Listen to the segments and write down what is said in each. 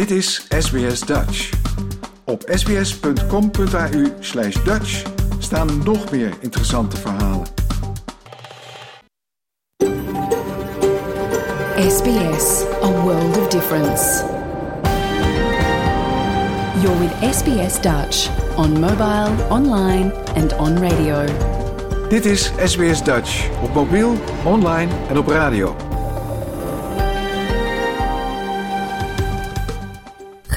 Dit is SBS Dutch. Op sbs.com.au slash Dutch staan nog meer interessante verhalen. SBS, a world of difference. You're with SBS Dutch on mobile, online and on radio. Dit is SBS Dutch op mobiel, online en op radio.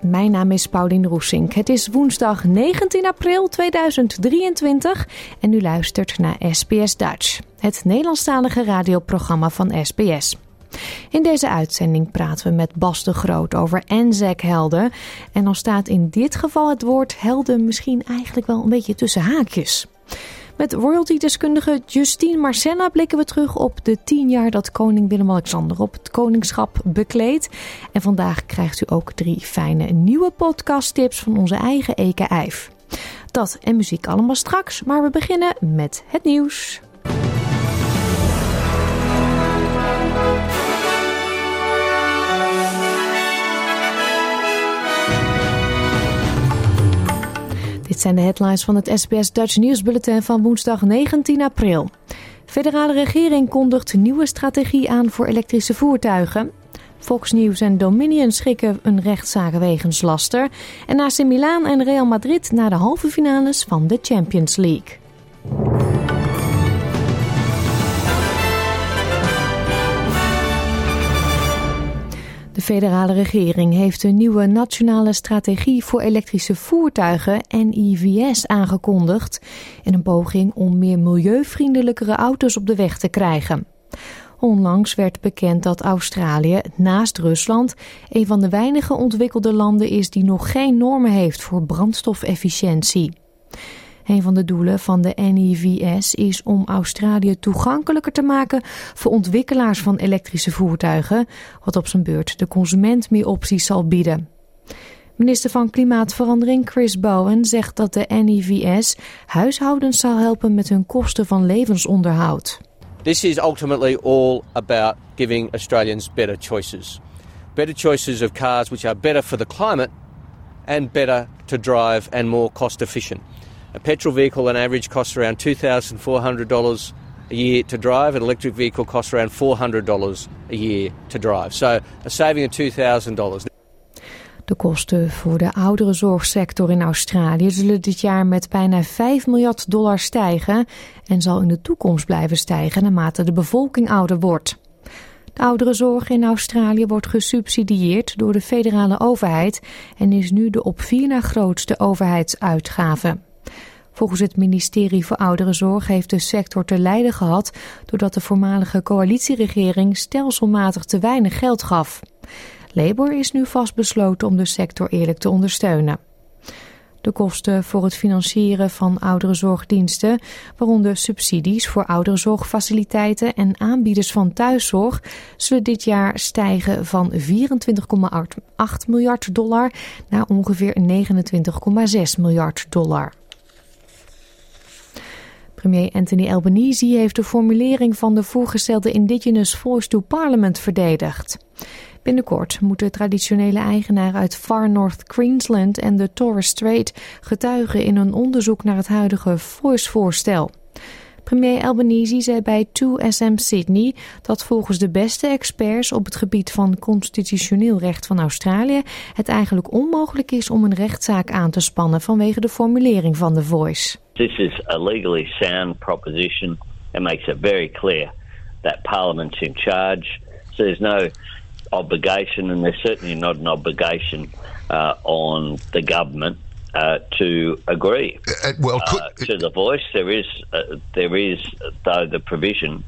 Mijn naam is Paulien Roesink. Het is woensdag 19 april 2023 en u luistert naar SBS Dutch, het Nederlandstalige radioprogramma van SBS. In deze uitzending praten we met Bas de Groot over Anzac-helden. En dan staat in dit geval het woord helden misschien eigenlijk wel een beetje tussen haakjes. Met royalty-deskundige Justine Marcella blikken we terug op de tien jaar dat koning Willem-Alexander op het koningschap bekleedt. En vandaag krijgt u ook drie fijne nieuwe podcasttips van onze eigen Eke. Dat en muziek allemaal straks, maar we beginnen met het nieuws. Dit zijn de headlines van het SBS Dutch Nieuwsbulletin van woensdag 19 april. Federale regering kondigt nieuwe strategie aan voor elektrische voertuigen. Fox News en Dominion schikken een rechtszaak wegens laster. En AC Milan en Real Madrid naar de halve finales van de Champions League. Federale regering heeft een nieuwe nationale strategie voor elektrische voertuigen NIVS aangekondigd in een poging om meer milieuvriendelijkere auto's op de weg te krijgen. Onlangs werd bekend dat Australië, naast Rusland, een van de weinige ontwikkelde landen is die nog geen normen heeft voor brandstofefficiëntie. Een van de doelen van de NIVS is om Australië toegankelijker te maken voor ontwikkelaars van elektrische voertuigen, wat op zijn beurt de consument meer opties zal bieden. Minister van Klimaatverandering Chris Bowen zegt dat de NIVS huishoudens zal helpen met hun kosten van levensonderhoud. This is ultimately all about giving Australians better choices. Better choices of cars which are better for the climate and better to drive and more cost efficient. A petrol vehicle on average costs around $2,400 a year to drive. An electric vehicle costs around $400 a year to drive. So a saving of $2,000. De kosten voor de ouderenzorgsector in Australië zullen dit jaar met bijna 5 miljard dollar stijgen en zal in de toekomst blijven stijgen naarmate de bevolking ouder wordt. De ouderenzorg in Australië wordt gesubsidieerd door de federale overheid en is nu de op vier na grootste overheidsuitgave. Volgens het ministerie voor Ouderenzorg heeft de sector te lijden gehad doordat de voormalige coalitieregering stelselmatig te weinig geld gaf. Labour is nu vastbesloten om de sector eerlijk te ondersteunen. De kosten voor het financieren van ouderenzorgdiensten, waaronder subsidies voor ouderenzorgfaciliteiten en aanbieders van thuiszorg, zullen dit jaar stijgen van 24,8 miljard dollar naar ongeveer 29,6 miljard dollar. Premier Anthony Albanese heeft de formulering van de voorgestelde Indigenous Voice to Parliament verdedigd. Binnenkort moeten traditionele eigenaren uit Far North Queensland en de Torres Strait getuigen in een onderzoek naar het huidige Voice-voorstel. Premier Albanese zei bij 2SM Sydney dat volgens de beste experts op het gebied van constitutioneel recht van Australië het eigenlijk onmogelijk is om een rechtszaak aan te spannen vanwege de formulering van de Voice. This is a legally sound proposition and makes it very clear that Parliament's in charge. So there's no obligation, and there's certainly not an obligation uh, on the government uh, to agree Uh, well, could, uh, to the voice. There is uh, there is though the provision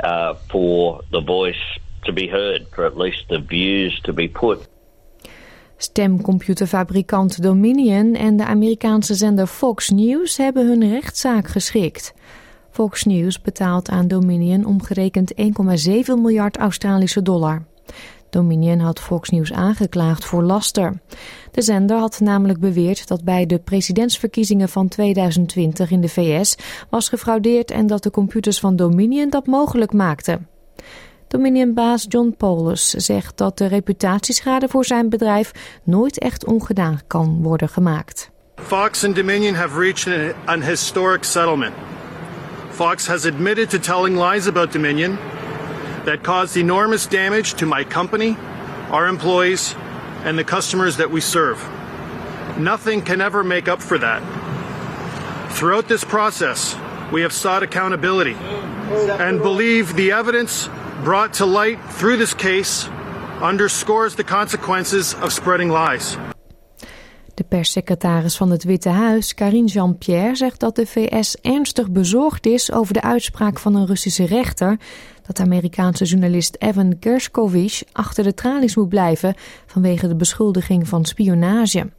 uh, for the voice to be heard, for at least the views to be put. Stemcomputerfabrikant Dominion en de Amerikaanse zender Fox News hebben hun rechtszaak geschikt. Fox News betaalt aan Dominion omgerekend 1,7 miljard Australische dollar. Dominion had Fox News aangeklaagd voor laster. De zender had namelijk beweerd dat bij de presidentsverkiezingen van 2020 in de VS was gefraudeerd en dat de computers van Dominion dat mogelijk maakten. Dominion-baas John Polis zegt dat de reputatieschade voor zijn bedrijf nooit echt ongedaan kan worden gemaakt. Fox and Dominion have reached an settlement. Fox has admitted to telling lies about Dominion that caused enormous damage to my company, our employees, and the customers that we serve. Nothing can ever make up for that. Throughout this process, we have sought accountability and believe the evidence brought to light through this case underscores the consequences of spreading lies. De perssecretaris van het Witte Huis, Karine Jean-Pierre, zegt dat de VS ernstig bezorgd is over de uitspraak van een Russische rechter dat Amerikaanse journalist Evan Gershkovich achter de tralies moet blijven vanwege de beschuldiging van spionage.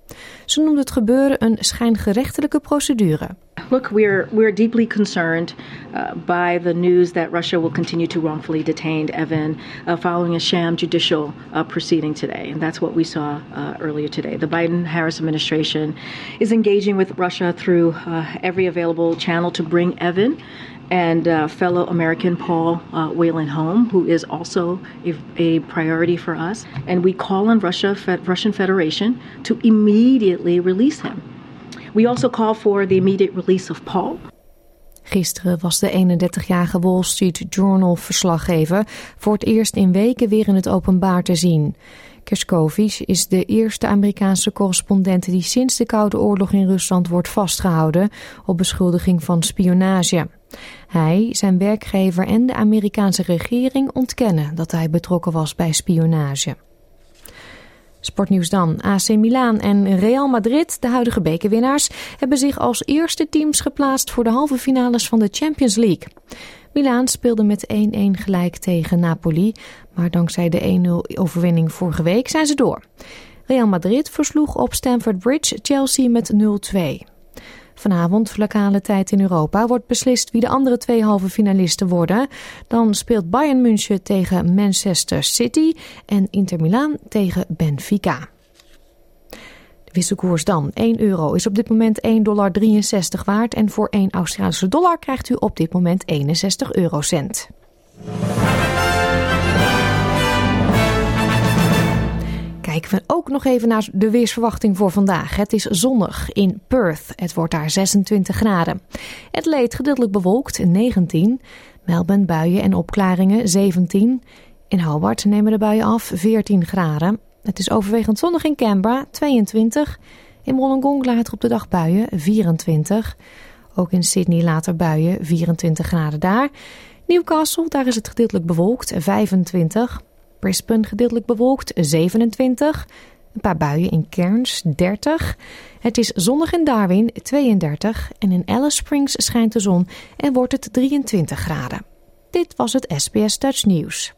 Ze noemde het gebeuren een schijngerechtelijke procedure. Look, we're we're deeply concerned uh, by the news that Russia will continue to wrongfully detain Evan uh, following a sham judicial uh, proceeding today, and that's what we saw uh, earlier today. The Biden-Harris administration is engaging with Russia through every available channel to bring Evan and uh, fellow American Paul uh, Whalen home, who is also a, priority for us. And we call on Russia, Russian Federation to immediately release him. We also call for the immediate release of Paul. Gisteren was de 31-jarige Wall Street Journal-verslaggever voor het eerst in weken weer in het openbaar te zien. Kerskovich is de eerste Amerikaanse correspondent die sinds de Koude Oorlog in Rusland wordt vastgehouden op beschuldiging van spionage. Hij, zijn werkgever en de Amerikaanse regering ontkennen dat hij betrokken was bij spionage. Sportnieuws dan. AC Milan en Real Madrid, de huidige bekerwinnaars, hebben zich als eerste teams geplaatst voor de halve finales van de Champions League. Milaan speelde met 1-1 gelijk tegen Napoli, maar dankzij de 1-0 overwinning vorige week zijn ze door. Real Madrid versloeg op Stamford Bridge Chelsea met 0-2. Vanavond, lokale tijd in Europa, wordt beslist wie de andere twee halve finalisten worden. Dan speelt Bayern München tegen Manchester City en Inter Milaan tegen Benfica. De wisselkoers dan. 1 euro is op dit moment 1,63 dollar waard en voor 1 Australische dollar krijgt u op dit moment 61 eurocent. Kijken we ook nog even naar de weersverwachting voor vandaag. Het is zonnig in Perth. Het wordt daar 26 graden. Het leed gedeeltelijk bewolkt 19. Melbourne buien en opklaringen 17. In Hobart nemen de buien af 14 graden. Het is overwegend zonnig in Canberra 22. In Wollongong later op de dag buien 24. Ook in Sydney later buien 24 graden daar. Newcastle, daar is het gedeeltelijk bewolkt 25. Brisbane gedeeltelijk bewolkt 27. Een paar buien in Cairns 30. Het is zonnig in Darwin 32. En in Alice Springs schijnt de zon en wordt het 23 graden. Dit was het SBS Dutch News.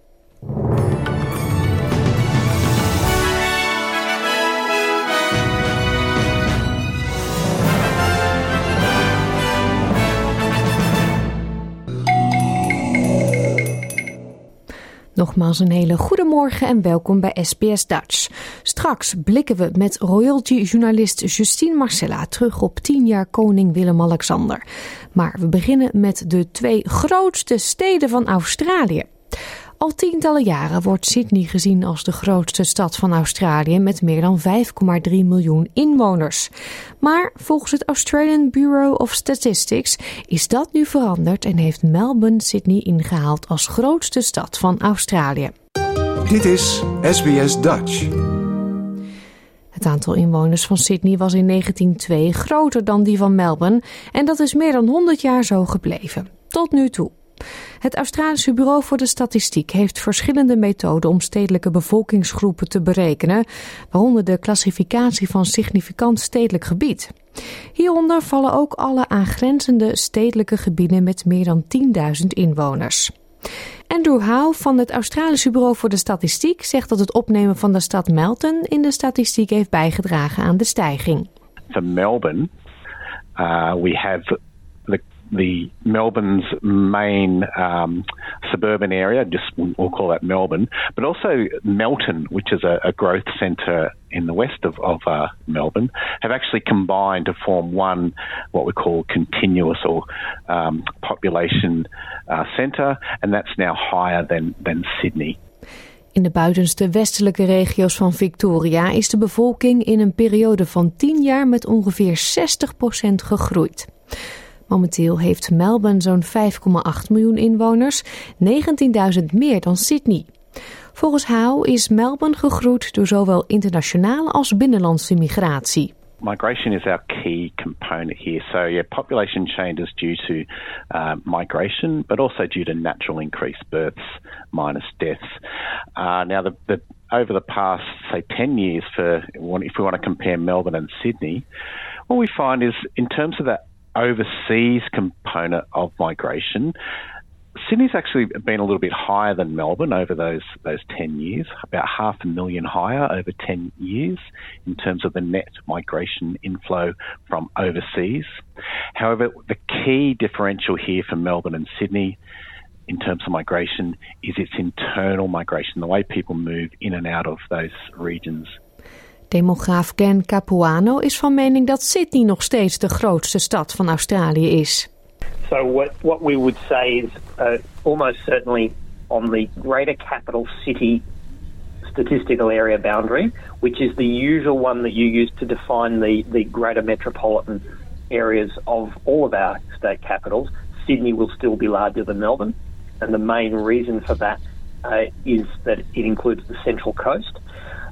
Nogmaals een hele goede morgen en welkom bij SBS Dutch. Straks blikken we met royalty-journalist Justine Marcella terug op 10 jaar koning Willem-Alexander. Maar we beginnen met de twee grootste steden van Australië. Al tientallen jaren wordt Sydney gezien als de grootste stad van Australië met meer dan 5,3 miljoen inwoners. Maar volgens het Australian Bureau of Statistics is dat nu veranderd en heeft Melbourne Sydney ingehaald als grootste stad van Australië. Dit is SBS Dutch. Het aantal inwoners van Sydney was in 1902 groter dan die van Melbourne en dat is meer dan 100 jaar zo gebleven. Tot nu toe. Het Australische Bureau voor de Statistiek heeft verschillende methoden om stedelijke bevolkingsgroepen te berekenen, waaronder de klassificatie van significant stedelijk gebied. Hieronder vallen ook alle aangrenzende stedelijke gebieden met meer dan 10.000 inwoners. Andrew Howe van het Australische Bureau voor de Statistiek zegt dat het opnemen van de stad Melton in de statistiek heeft bijgedragen aan de stijging. For Melbourne, uh, we have the the Melbourne's main um, suburban area, just we'll call that Melbourne, but also Melton, which is a, a growth centre in the west of, of uh, Melbourne, have actually combined to form one, what we call continuous or um, population uh, centre, and that's now higher than, than Sydney. In de buitenste westelijke regio's van Victoria is de bevolking in een periode van 10 jaar met ongeveer 60% gegroeid. Momenteel heeft Melbourne zo'n 5,8 miljoen inwoners, 19.000 meer dan Sydney. Volgens Howe is Melbourne gegroeid door zowel internationale als binnenlandse migratie. Migration is our key component here. So, yeah, population change is due to uh, migration, but also due to natural increase, births minus deaths. Uh, now, the, the, over the past, say, 10 years, for if we want to compare Melbourne and Sydney, what we find is in terms of that overseas component of migration, Sydney's actually been a little bit higher than Melbourne over those those ten years, about half a million higher over ten years in terms of the net migration inflow from overseas. However, the key differential here for Melbourne and Sydney in terms of migration is its internal migration, the way people move in and out of those regions. Demograaf Ken Capuano is van mening dat Sydney nog steeds de grootste stad van Australië is. So what what we would say is uh, almost certainly on the greater capital city statistical area boundary, which is the usual one that you use to define the, the greater metropolitan areas of all of our state capitals, Sydney will still be larger than Melbourne. And the main reason for that uh, is that it includes the Central Coast.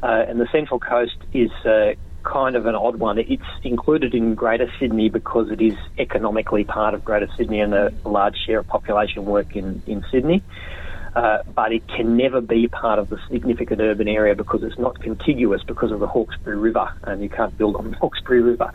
Uh, and the Central Coast is uh, kind of an odd one. It's included in Greater Sydney because it is economically part of Greater Sydney and a large share of population work in, in Sydney. Uh, but it can never be part of the significant urban area because it's not contiguous because of the Hawkesbury River and you can't build on the Hawkesbury River.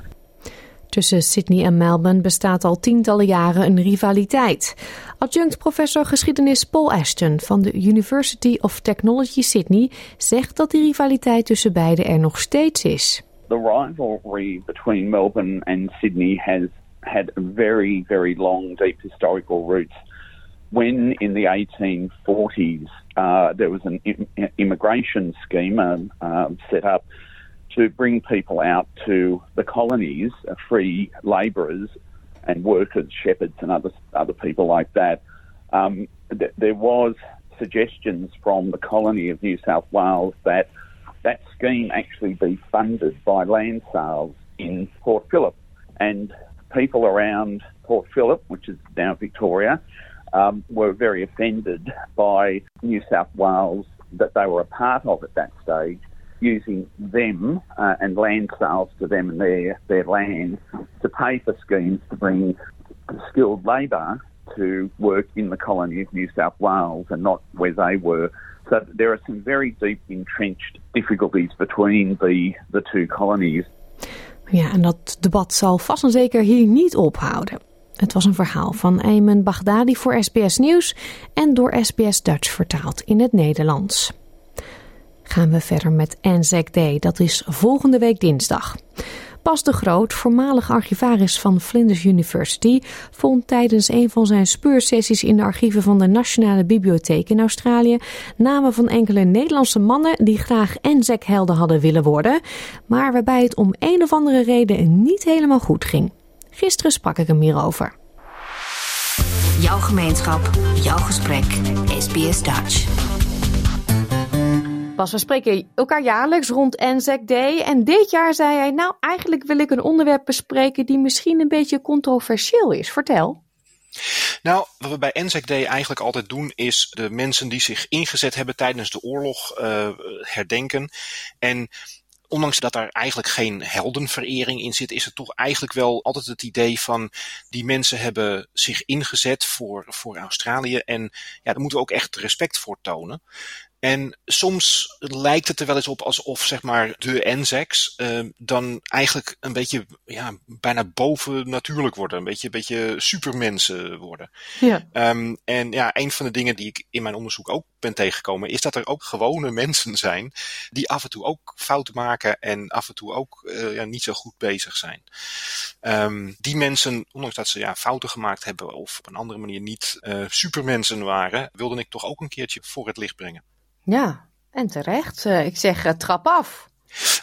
Tussen Sydney en Melbourne bestaat al tientallen jaren een rivaliteit. Adjunct professor geschiedenis Paul Ashton van de University of Technology Sydney zegt dat die rivaliteit tussen beiden er nog steeds is. The rivalry between Melbourne and Sydney has had very, very long, deep historical roots. When in the 1840s uh, there was an immigration scheme uh, set up to bring people out to the colonies, uh, free labourers and workers, shepherds and other other people like that. Um, th- there was suggestions from the colony of New South Wales that that scheme actually be funded by land sales in Port Phillip, and people around Port Phillip, which is now Victoria, um, were very offended by New South Wales that they were a part of at that stage using them uh, and land sales to them and their, their land to pay for schemes to bring skilled labour to work in the colony of New South Wales and not where they were. So there are some very deep entrenched difficulties between the, the two colonies. Ja, en dat debat zal vast en zeker hier niet ophouden. Het was een verhaal van Ayman Baghdadi voor SBS Nieuws en door SBS Dutch vertaald in het Nederlands gaan we verder met Anzac Day. Dat is volgende week dinsdag. Bas de Groot, voormalig archivaris van Flinders University, vond tijdens een van zijn speursessies in de archieven van de Nationale Bibliotheek in Australië namen van enkele Nederlandse mannen die graag Anzac-helden hadden willen worden, maar waarbij het om een of andere reden niet helemaal goed ging. Gisteren sprak ik hem hierover. Jouw gemeenschap, jouw gesprek, SBS Dutch. Bas, we spreken elkaar jaarlijks rond Anzac Day. En dit jaar zei hij, nou eigenlijk wil ik een onderwerp bespreken die misschien een beetje controversieel is. Vertel. Nou, wat we bij Anzac Day eigenlijk altijd doen, is de mensen die zich ingezet hebben tijdens de oorlog uh, herdenken. En ondanks dat daar eigenlijk geen heldenverering in zit, is het toch eigenlijk wel altijd het idee van die mensen hebben zich ingezet voor, voor Australië. En ja, daar moeten we ook echt respect voor tonen. En soms lijkt het er wel eens op alsof zeg maar de Anzacs uh, dan eigenlijk een beetje ja, bijna boven natuurlijk worden. Een beetje, een beetje supermensen worden. Ja. Um, en ja, een van de dingen die ik in mijn onderzoek ook ben tegengekomen, is dat er ook gewone mensen zijn die af en toe ook fouten maken en af en toe ook uh, ja, niet zo goed bezig zijn. Um, die mensen, ondanks dat ze ja, fouten gemaakt hebben of op een andere manier niet uh, supermensen waren, wilde ik toch ook een keertje voor het licht brengen. Ja, en terecht. Uh, ik zeg uh, trap af.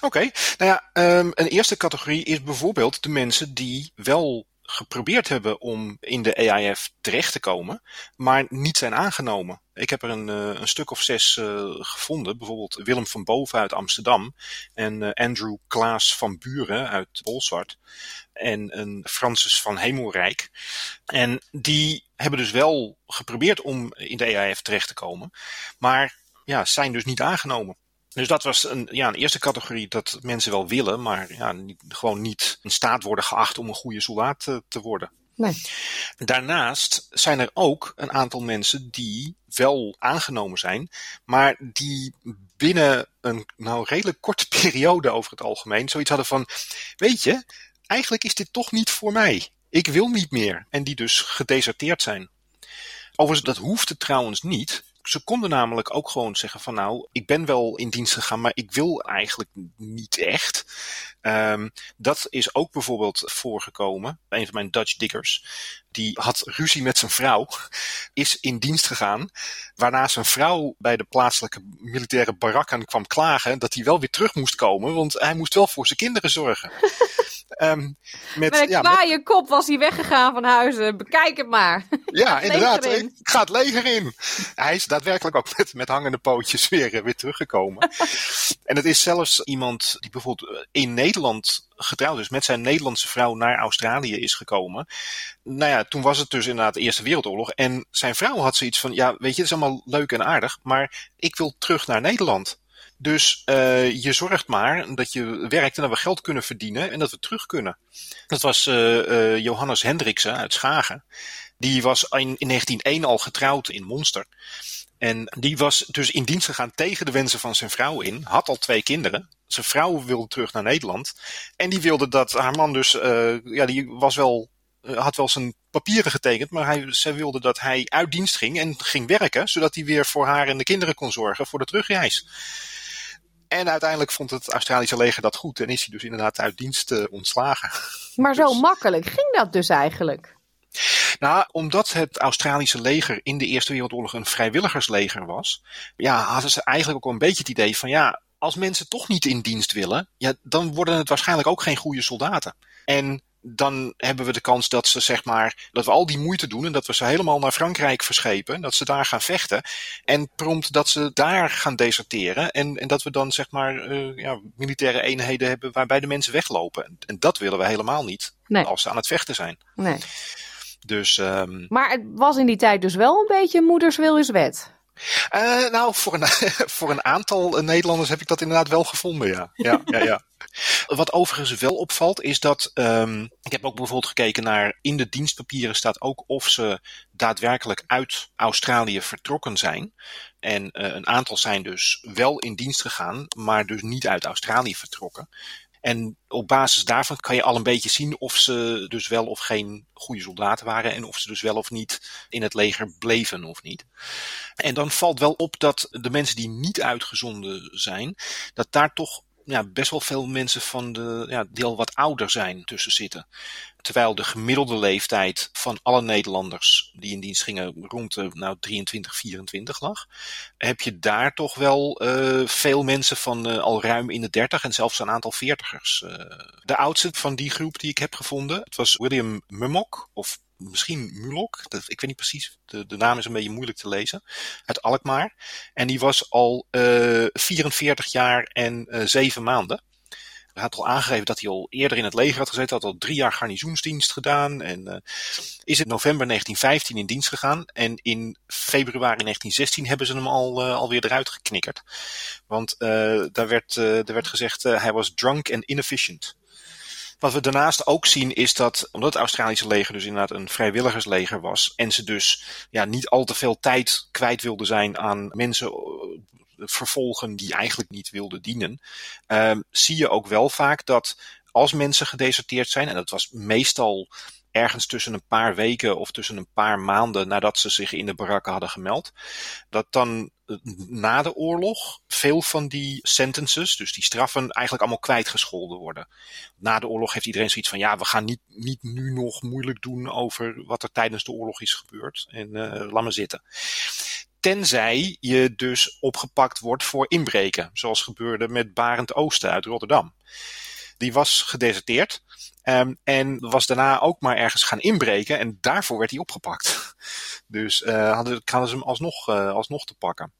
Oké, nou ja, um, een eerste categorie is bijvoorbeeld de mensen die wel geprobeerd hebben om in de AIF terecht te komen, maar niet zijn aangenomen. Ik heb er een, uh, een stuk of zes gevonden. Bijvoorbeeld Willem van Boven uit Amsterdam. En Andrew Klaas van Buren uit Bolsward. En een Francis van Hemelrijk. En die hebben dus wel geprobeerd om in de EAF terecht te komen. Maar ja, zijn dus niet aangenomen. Dus dat was een, ja, een eerste categorie dat mensen wel willen, maar ja, niet, gewoon niet in staat worden geacht om een goede soldaat te, te worden. Nee. Daarnaast zijn er ook een aantal mensen die wel aangenomen zijn, maar die binnen een nou redelijk korte periode over het algemeen zoiets hadden van, weet je, eigenlijk is dit toch niet voor mij. Ik wil niet meer. En die dus gedeserteerd zijn. Overigens, dat hoefde trouwens niet. Ze konden namelijk ook gewoon zeggen van nou, ik ben wel in dienst gegaan, maar ik wil eigenlijk niet echt. Um, dat is ook bijvoorbeeld voorgekomen. Een van mijn Dutch diggers, die had ruzie met zijn vrouw, is in dienst gegaan. Waarna zijn vrouw bij de plaatselijke militaire barakken kwam klagen dat hij wel weer terug moest komen, want hij moest wel voor zijn kinderen zorgen. Um, met, met een ja, kwaaie met... kop was hij weggegaan van huizen. Bekijk het maar. Ja, inderdaad. Ik ga het leger in. Hij is daadwerkelijk ook met, met hangende pootjes weer, eh, weer teruggekomen. en het is zelfs iemand die bijvoorbeeld in Nederland getrouwd is met zijn Nederlandse vrouw naar Australië is gekomen. Nou ja, toen was het dus inderdaad de Eerste Wereldoorlog. En zijn vrouw had zoiets van, ja, weet je, het is allemaal leuk en aardig, maar ik wil terug naar Nederland. Dus uh, je zorgt maar dat je werkt en dat we geld kunnen verdienen en dat we terug kunnen. Dat was uh, uh, Johannes Hendriksen uit Schagen. Die was in, in 1901 al getrouwd in Monster. En die was dus in dienst gegaan tegen de wensen van zijn vrouw in. Had al twee kinderen. Zijn vrouw wilde terug naar Nederland. En die wilde dat haar man dus, ja, die was wel had wel zijn papieren getekend, maar hij, zij wilde dat hij uit dienst ging en ging werken, zodat hij weer voor haar en de kinderen kon zorgen voor de terugreis. En uiteindelijk vond het Australische leger dat goed en is hij dus inderdaad uit dienst uh, ontslagen. Maar zo dus- makkelijk ging dat dus eigenlijk? Nou, omdat het Australische leger in de Eerste Wereldoorlog een vrijwilligersleger was, ja, hadden ze eigenlijk ook al een beetje het idee van ja, als mensen toch niet in dienst willen, ja, dan worden het waarschijnlijk ook geen goede soldaten. En dan hebben we de kans dat ze zeg maar, dat we al die moeite doen en dat we ze helemaal naar Frankrijk verschepen, dat ze daar gaan vechten en prompt dat ze daar gaan deserteren en, en dat we dan zeg maar uh, ja, militaire eenheden hebben waarbij de mensen weglopen. En, en dat willen we helemaal niet nee. als ze aan het vechten zijn. Nee. Dus, um... Maar het was in die tijd dus wel een beetje moeders wil is wet. Uh, nou, voor een, voor een aantal Nederlanders heb ik dat inderdaad wel gevonden, ja. ja, ja, ja. Wat overigens wel opvalt is dat, um, ik heb ook bijvoorbeeld gekeken naar, in de dienstpapieren staat ook of ze daadwerkelijk uit Australië vertrokken zijn. En uh, een aantal zijn dus wel in dienst gegaan, maar dus niet uit Australië vertrokken. En op basis daarvan kan je al een beetje zien of ze dus wel of geen goede soldaten waren en of ze dus wel of niet in het leger bleven of niet. En dan valt wel op dat de mensen die niet uitgezonden zijn, dat daar toch ja, best wel veel mensen van de, ja, die al wat ouder zijn tussen zitten. Terwijl de gemiddelde leeftijd van alle Nederlanders die in dienst gingen rond de nou, 23, 24 lag, heb je daar toch wel uh, veel mensen van uh, al ruim in de 30 en zelfs een aantal veertigers. Uh, de oudste van die groep die ik heb gevonden, het was William Mummock, of misschien Mulok. Ik weet niet precies. De, de naam is een beetje moeilijk te lezen. Uit Alkmaar. En die was al uh, 44 jaar en uh, 7 maanden. Had al aangegeven dat hij al eerder in het leger had gezeten. Had al drie jaar garnizoensdienst gedaan. En uh, is in november 1915 in dienst gegaan. En in februari 1916 hebben ze hem al, uh, alweer eruit geknikkerd. Want uh, daar, werd, daar werd gezegd, hij was drunk and inefficient. Wat we daarnaast ook zien is dat, omdat het Australische leger dus inderdaad een vrijwilligersleger was, en ze dus ja, niet al te veel tijd kwijt wilden zijn aan mensen vervolgen die eigenlijk niet wilden dienen, ehm, zie je ook wel vaak dat als mensen gedeserteerd zijn, en dat was meestal ergens tussen een paar weken of tussen een paar maanden nadat ze zich in de barakken hadden gemeld, dat dan eh, na de oorlog veel van die sentences, dus die straffen, eigenlijk allemaal kwijtgescholden worden. Na de oorlog heeft iedereen zoiets van, ja, we gaan niet, niet nu nog moeilijk doen over wat er tijdens de oorlog is gebeurd. En uh, laat maar zitten. Tenzij je dus opgepakt wordt voor inbreken, zoals gebeurde met Barend Oosten uit Rotterdam. Die was gedeserteerd. Um, en was daarna ook maar ergens gaan inbreken. En daarvoor werd hij opgepakt. Dus uh, hadden, ze hem alsnog, uh, alsnog te pakken.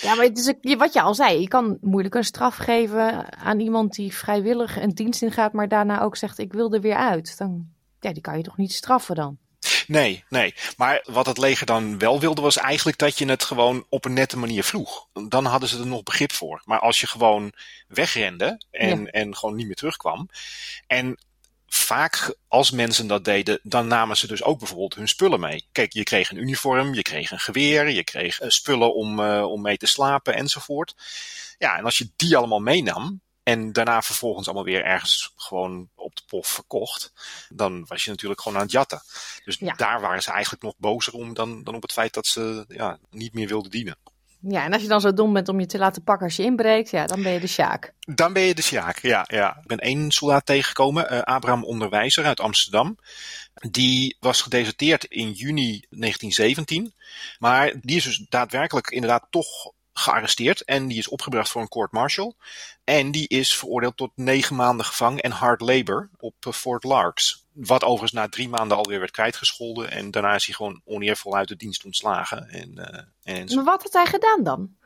Ja, maar het is wat je al zei. Je kan moeilijk een straf geven aan iemand die vrijwillig een dienst ingaat. Maar daarna ook zegt ik wil er weer uit. Dan, ja, die kan je toch niet straffen dan? Nee, nee. Maar wat het leger dan wel wilde was eigenlijk dat je het gewoon op een nette manier vroeg. Dan hadden ze er nog begrip voor. Maar als je gewoon wegrende en, ja. en gewoon niet meer terugkwam. En vaak als mensen dat deden, dan namen ze dus ook bijvoorbeeld hun spullen mee. Kijk, je kreeg een uniform, je kreeg een geweer, je kreeg spullen om, uh, om mee te slapen enzovoort. Ja, en als je die allemaal meenam, en daarna vervolgens allemaal weer ergens gewoon op de pof verkocht. Dan was je natuurlijk gewoon aan het jatten. Dus ja. daar waren ze eigenlijk nog bozer om dan, dan op het feit dat ze ja, niet meer wilden dienen. Ja, en als je dan zo dom bent om je te laten pakken als je inbreekt, ja, dan ben je de Sjaak. Dan ben je de Sjaak, ja. ja. Ik ben één soldaat tegengekomen, uh, Abraham Onderwijzer uit Amsterdam. Die was gedeserteerd in juni 1917. Maar die is dus daadwerkelijk inderdaad toch gearresteerd en die is opgebracht voor een court martial. En die is veroordeeld tot negen maanden gevangen en hard labor op Fort Larks. Wat overigens na drie maanden alweer werd kwijtgescholden. En daarna is hij gewoon oneervol uit de dienst ontslagen. En, uh, en maar wat had hij gedaan dan?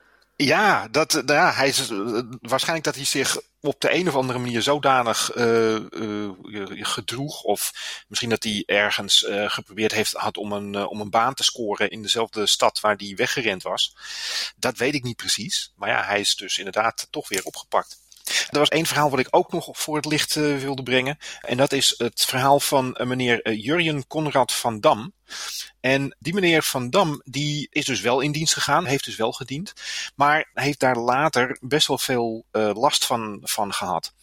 Ja, dat, ja hij is, uh, waarschijnlijk dat hij zich op de een of andere manier zodanig uh, gedroeg. Of misschien dat hij ergens geprobeerd heeft had om een, om een baan te scoren in dezelfde stad waar hij weggerend was. Dat weet ik niet precies. Maar ja, hij is dus inderdaad toch weer opgepakt. Er was één verhaal wat ik ook nog voor het licht uh, wilde brengen. En dat is het verhaal van uh, meneer uh, Jurjen Conrad van Dam. En die meneer Van Dam, die is dus wel in dienst gegaan, heeft dus wel gediend. Maar heeft daar later best wel veel last van, van gehad.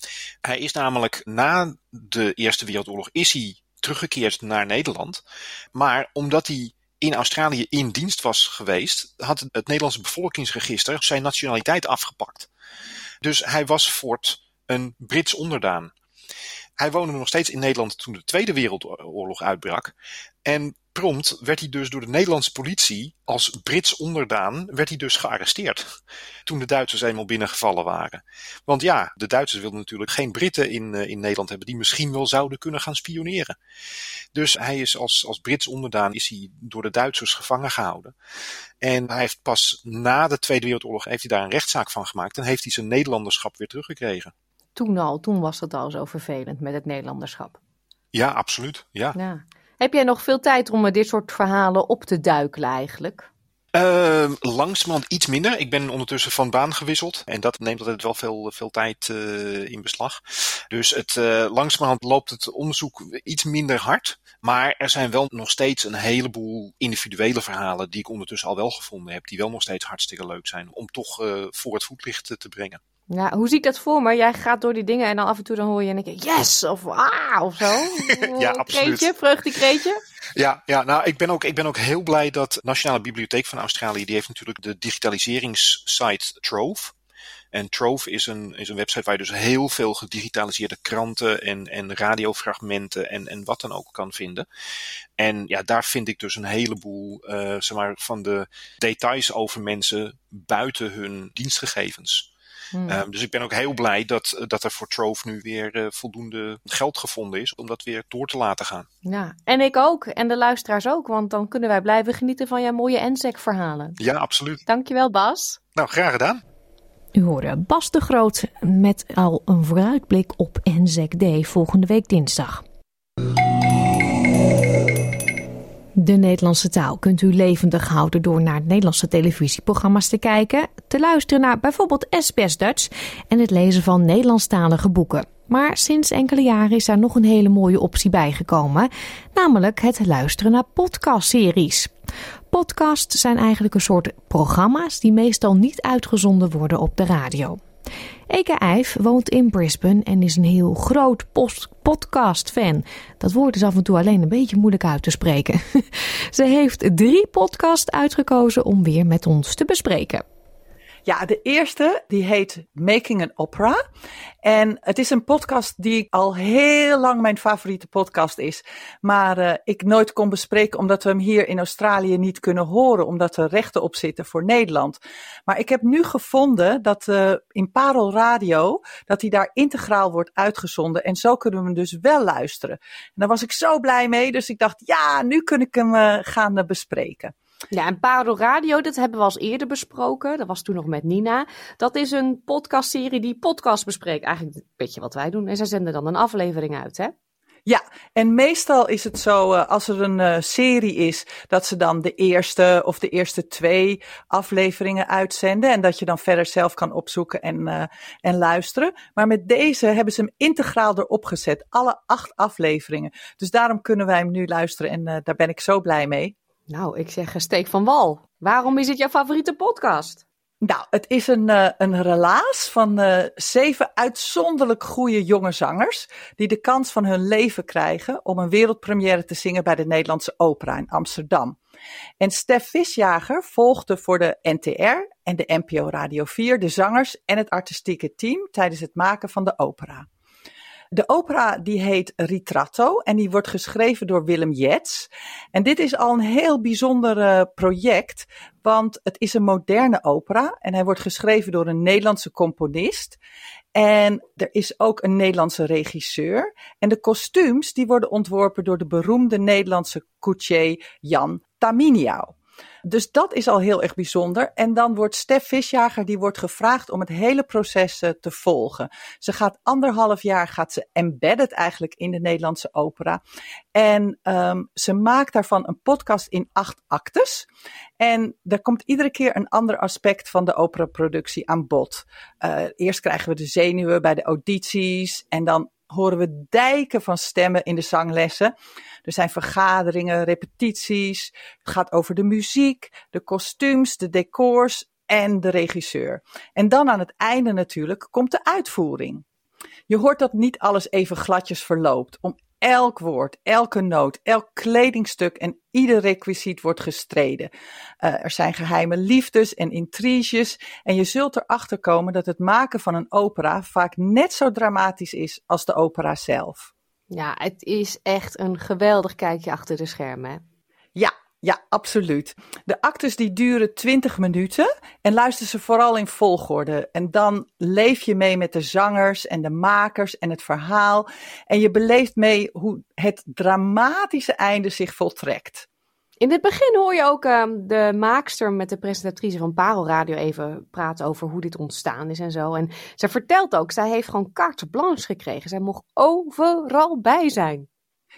Hij is namelijk na de Eerste Wereldoorlog is hij teruggekeerd naar Nederland. Maar omdat hij in Australië in dienst was geweest, had het Nederlandse bevolkingsregister zijn nationaliteit afgepakt. Dus hij was voort een Brits onderdaan. Hij woonde nog steeds in Nederland toen de Tweede Wereldoorlog uitbrak. En prompt werd hij dus door de Nederlandse politie als Brits onderdaan werd hij dus gearresteerd. Toen de Duitsers eenmaal binnengevallen waren. Want ja, de Duitsers wilden natuurlijk geen Britten in, uh, in Nederland hebben die misschien wel zouden kunnen gaan spioneren. Dus hij is als, als Brits onderdaan is hij door de Duitsers gevangen gehouden. En hij heeft pas na de Tweede Wereldoorlog heeft hij daar een rechtszaak van gemaakt en heeft hij zijn Nederlanderschap weer teruggekregen. Toen al, toen was het al zo vervelend met het Nederlanderschap. Ja, absoluut. Ja. ja. Heb jij nog veel tijd om dit soort verhalen op te duikelen eigenlijk? Uh, langzamerhand iets minder. Ik ben ondertussen van baan gewisseld. En dat neemt altijd wel veel, veel tijd uh, in beslag. Dus het, uh, langzamerhand loopt het onderzoek iets minder hard. Maar er zijn wel nog steeds een heleboel individuele verhalen die ik ondertussen al wel gevonden heb. Die wel nog steeds hartstikke leuk zijn om toch voor het voetlicht te brengen. Ja, hoe zie ik dat voor me? Jij gaat door die dingen en dan af en toe dan hoor je en ik yes of ah of zo. ja, absoluut. Kreetje, vreugdekreetje. Ja, ja, nou ik ben, ook, ik ben ook heel blij dat Nationale Bibliotheek van Australië, die heeft natuurlijk de digitaliseringssite Trove. En Trove is een, is een website waar je dus heel veel gedigitaliseerde kranten en, en radiofragmenten en, en wat dan ook kan vinden. En ja, daar vind ik dus een heleboel uh, zeg maar, van de details over mensen buiten hun dienstgegevens. Hmm. Um, dus ik ben ook heel blij dat, dat er voor Trove nu weer uh, voldoende geld gevonden is om dat weer door te laten gaan. Ja, en ik ook. En de luisteraars ook, want dan kunnen wij blijven genieten van jouw mooie NSEC-verhalen. Ja, absoluut. Dankjewel, Bas. Nou, graag gedaan. U hoorde Bas de Groot met al een vooruitblik op NSEC Day volgende week dinsdag. De Nederlandse taal kunt u levendig houden door naar Nederlandse televisieprogramma's te kijken, te luisteren naar bijvoorbeeld SBS Dutch en het lezen van Nederlandstalige boeken. Maar sinds enkele jaren is daar nog een hele mooie optie bijgekomen, namelijk het luisteren naar podcastseries. Podcasts zijn eigenlijk een soort programma's die meestal niet uitgezonden worden op de radio. Eke Eif woont in Brisbane en is een heel groot podcast-fan. Dat woord is af en toe alleen een beetje moeilijk uit te spreken. Ze heeft drie podcasts uitgekozen om weer met ons te bespreken. Ja, de eerste die heet Making an Opera. En het is een podcast die al heel lang mijn favoriete podcast is. Maar uh, ik nooit kon bespreken omdat we hem hier in Australië niet kunnen horen. Omdat er rechten op zitten voor Nederland. Maar ik heb nu gevonden dat uh, in Parel Radio, dat hij daar integraal wordt uitgezonden. En zo kunnen we hem dus wel luisteren. En daar was ik zo blij mee. Dus ik dacht, ja, nu kun ik hem uh, gaan bespreken. Ja, en Parel Radio, dat hebben we al eerder besproken. Dat was toen nog met Nina. Dat is een podcastserie die podcast bespreekt. Eigenlijk een beetje wat wij doen. En zij zenden dan een aflevering uit, hè? Ja, en meestal is het zo, uh, als er een uh, serie is, dat ze dan de eerste of de eerste twee afleveringen uitzenden. En dat je dan verder zelf kan opzoeken en, uh, en luisteren. Maar met deze hebben ze hem integraal erop gezet. Alle acht afleveringen. Dus daarom kunnen wij hem nu luisteren en daar ben ik zo blij mee. Nou, ik zeg steek van wal. Waarom is het jouw favoriete podcast? Nou, het is een, uh, een relaas van uh, zeven uitzonderlijk goede jonge zangers. die de kans van hun leven krijgen om een wereldpremière te zingen bij de Nederlandse Opera in Amsterdam. En Stef Visjager volgde voor de NTR en de NPO Radio 4 de zangers en het artistieke team tijdens het maken van de opera. De opera die heet Ritratto en die wordt geschreven door Willem Jets. En dit is al een heel bijzonder uh, project, want het is een moderne opera en hij wordt geschreven door een Nederlandse componist. En er is ook een Nederlandse regisseur. En de kostuums die worden ontworpen door de beroemde Nederlandse coutier Jan Taminiau. Dus dat is al heel erg bijzonder. En dan wordt Stef Visjager, die wordt gevraagd om het hele proces uh, te volgen. Ze gaat anderhalf jaar, gaat ze embedded eigenlijk in de Nederlandse opera. En um, ze maakt daarvan een podcast in acht actes. En er komt iedere keer een ander aspect van de operaproductie aan bod. Uh, eerst krijgen we de zenuwen bij de audities en dan horen we dijken van stemmen in de zanglessen. Er zijn vergaderingen, repetities. Het gaat over de muziek, de kostuums, de decors en de regisseur. En dan aan het einde natuurlijk komt de uitvoering. Je hoort dat niet alles even gladjes verloopt. Om elk woord, elke noot, elk kledingstuk en ieder requisiet wordt gestreden. Uh, er zijn geheime liefdes en intriges en je zult erachter komen dat het maken van een opera vaak net zo dramatisch is als de opera zelf. Ja, het is echt een geweldig kijkje achter de schermen. Ja, ja, absoluut. De actes die duren 20 minuten en luister ze vooral in volgorde. En dan leef je mee met de zangers en de makers en het verhaal. En je beleeft mee hoe het dramatische einde zich voltrekt. In het begin hoor je ook uh, de maakster met de presentatrice van Parel Radio even praten over hoe dit ontstaan is en zo. En zij vertelt ook, zij heeft gewoon carte blanche gekregen. Zij mocht overal bij zijn.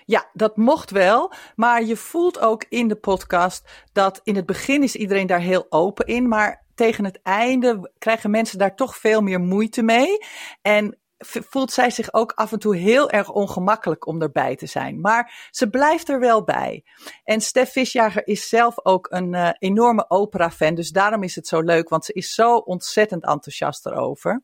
Ja, dat mocht wel. Maar je voelt ook in de podcast dat in het begin is iedereen daar heel open in. Maar tegen het einde krijgen mensen daar toch veel meer moeite mee. En voelt zij zich ook af en toe heel erg ongemakkelijk om erbij te zijn. Maar ze blijft er wel bij. En Stef Visjager is zelf ook een uh, enorme opera-fan. Dus daarom is het zo leuk, want ze is zo ontzettend enthousiast erover.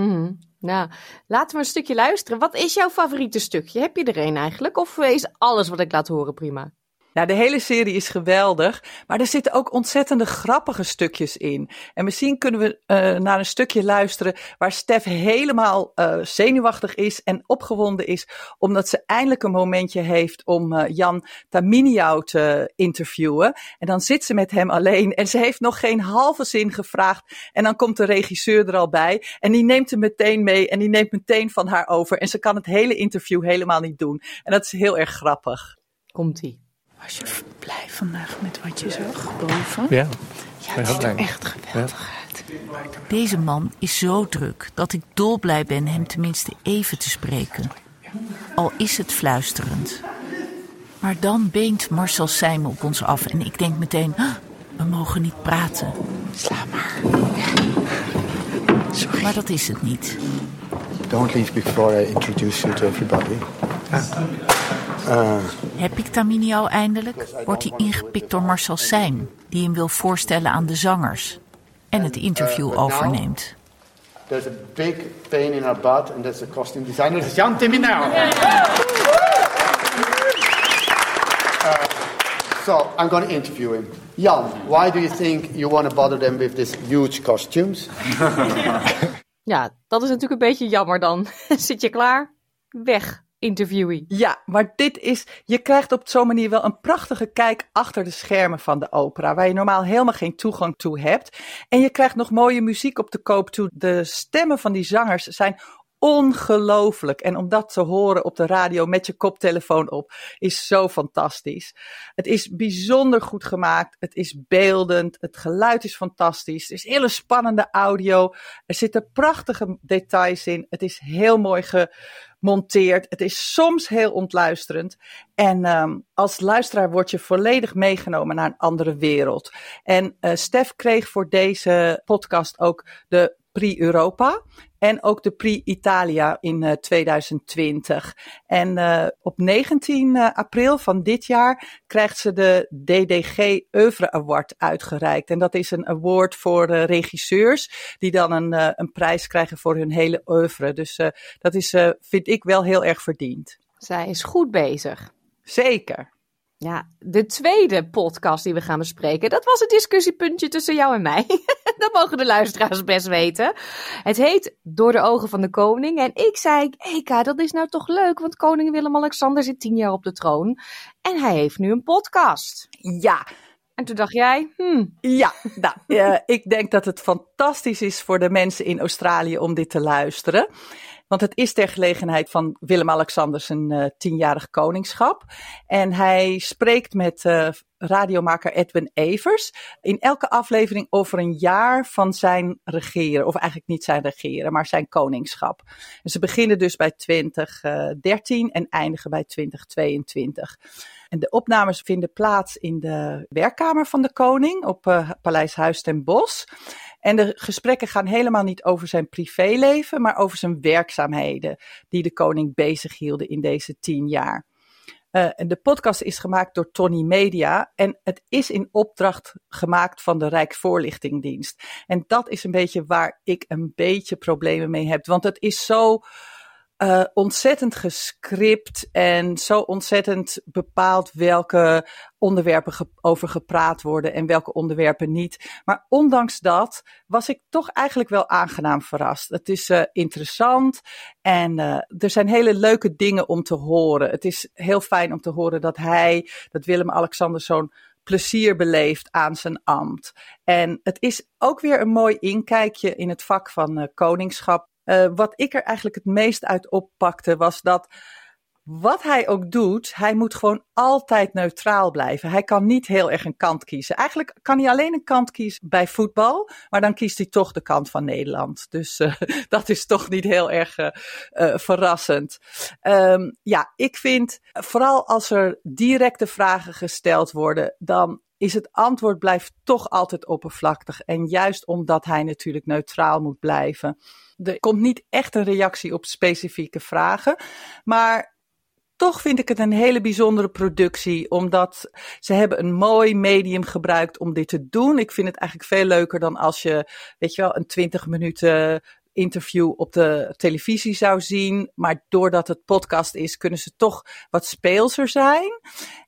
Mm, nou, laten we een stukje luisteren. Wat is jouw favoriete stukje? Heb je er een eigenlijk? Of is alles wat ik laat horen prima? Nou, de hele serie is geweldig, maar er zitten ook ontzettende grappige stukjes in. En misschien kunnen we uh, naar een stukje luisteren waar Stef helemaal uh, zenuwachtig is en opgewonden is, omdat ze eindelijk een momentje heeft om uh, Jan Taminiau te interviewen. En dan zit ze met hem alleen en ze heeft nog geen halve zin gevraagd. En dan komt de regisseur er al bij en die neemt hem meteen mee en die neemt meteen van haar over. En ze kan het hele interview helemaal niet doen. En dat is heel erg grappig. Komt-ie. Was je blij vandaag met wat je zag boven? Ja, ja het ziet er echt geweldig uit. Deze man is zo druk dat ik dolblij ben hem tenminste even te spreken. Al is het fluisterend. Maar dan beent Marcel Sijmen op ons af en ik denk meteen, we mogen niet praten. Sla maar. Sorry. Maar dat is het niet. Don't leave before I introduce you to everybody. Ah. Heb ik Tamini al eindelijk? Wordt hij ingepikt door Marcel Seijn, die hem wil voorstellen aan de zangers en het interview overneemt. There's a big pain in our butt, and that's the costume designer. It's Jan Timmy now. Uh, so I'm going to interview him. Jan, why do you think you want to bother them with these huge costumes? Ja, dat is natuurlijk een beetje jammer dan. Zit je klaar? Weg, interviewee. Ja, maar dit is. Je krijgt op zo'n manier wel een prachtige kijk achter de schermen van de opera. Waar je normaal helemaal geen toegang toe hebt. En je krijgt nog mooie muziek op de koop toe. De stemmen van die zangers zijn ongelooflijk. En om dat te horen op de radio met je koptelefoon op is zo fantastisch. Het is bijzonder goed gemaakt. Het is beeldend. Het geluid is fantastisch. Er is hele spannende audio. Er zitten prachtige details in. Het is heel mooi gemonteerd. Het is soms heel ontluisterend. En um, als luisteraar word je volledig meegenomen naar een andere wereld. En uh, Stef kreeg voor deze podcast ook de Prix Europa. En ook de Prix Italia in uh, 2020. En uh, op 19 uh, april van dit jaar krijgt ze de DDG Oeuvre Award uitgereikt. En dat is een award voor regisseurs die dan een, een prijs krijgen voor hun hele oeuvre. Dus dat is, vind ik wel heel erg verdiend. Zij is goed bezig. Zeker. Ja, de tweede podcast die we gaan bespreken, dat was een discussiepuntje tussen jou en mij. dat mogen de luisteraars best weten. Het heet Door de ogen van de koning. En ik zei, Eka, dat is nou toch leuk, want koning Willem-Alexander zit tien jaar op de troon. En hij heeft nu een podcast. Ja, en toen dacht jij, hmm. Ja, nou, uh, ik denk dat het fantastisch is voor de mensen in Australië om dit te luisteren. Want het is ter gelegenheid van Willem-Alexander zijn uh, tienjarig koningschap. En hij spreekt met uh, radiomaker Edwin Evers in elke aflevering over een jaar van zijn regeren. Of eigenlijk niet zijn regeren, maar zijn koningschap. Ze beginnen dus bij 2013 en eindigen bij 2022. En de opnames vinden plaats in de werkkamer van de koning op uh, Paleis Huis ten Bosch. En de gesprekken gaan helemaal niet over zijn privéleven, maar over zijn werkzaamheden die de koning bezig hielden in deze tien jaar. Uh, en de podcast is gemaakt door Tony Media en het is in opdracht gemaakt van de Rijksvoorlichtingdienst. En dat is een beetje waar ik een beetje problemen mee heb, want het is zo uh, ontzettend gescript en zo ontzettend bepaald welke onderwerpen ge over gepraat worden en welke onderwerpen niet. Maar ondanks dat was ik toch eigenlijk wel aangenaam verrast. Het is uh, interessant en uh, er zijn hele leuke dingen om te horen. Het is heel fijn om te horen dat hij, dat Willem-Alexander zo'n plezier beleeft aan zijn ambt. En het is ook weer een mooi inkijkje in het vak van koningschap. Uh, wat ik er eigenlijk het meest uit oppakte was dat wat hij ook doet, hij moet gewoon altijd neutraal blijven. Hij kan niet heel erg een kant kiezen. Eigenlijk kan hij alleen een kant kiezen bij voetbal, maar dan kiest hij toch de kant van Nederland. Dus uh, dat is toch niet heel erg uh, verrassend. Um, ja, ik vind vooral als er directe vragen gesteld worden, dan is het antwoord blijft toch altijd oppervlakkig. En juist omdat hij natuurlijk neutraal moet blijven. Er komt niet echt een reactie op specifieke vragen. Maar toch vind ik het een hele bijzondere productie, omdat ze hebben een mooi medium gebruikt om dit te doen. Ik vind het eigenlijk veel leuker dan als je, weet je wel, een 20 minuten interview op de televisie zou zien. Maar doordat het podcast is, kunnen ze toch wat speelser zijn.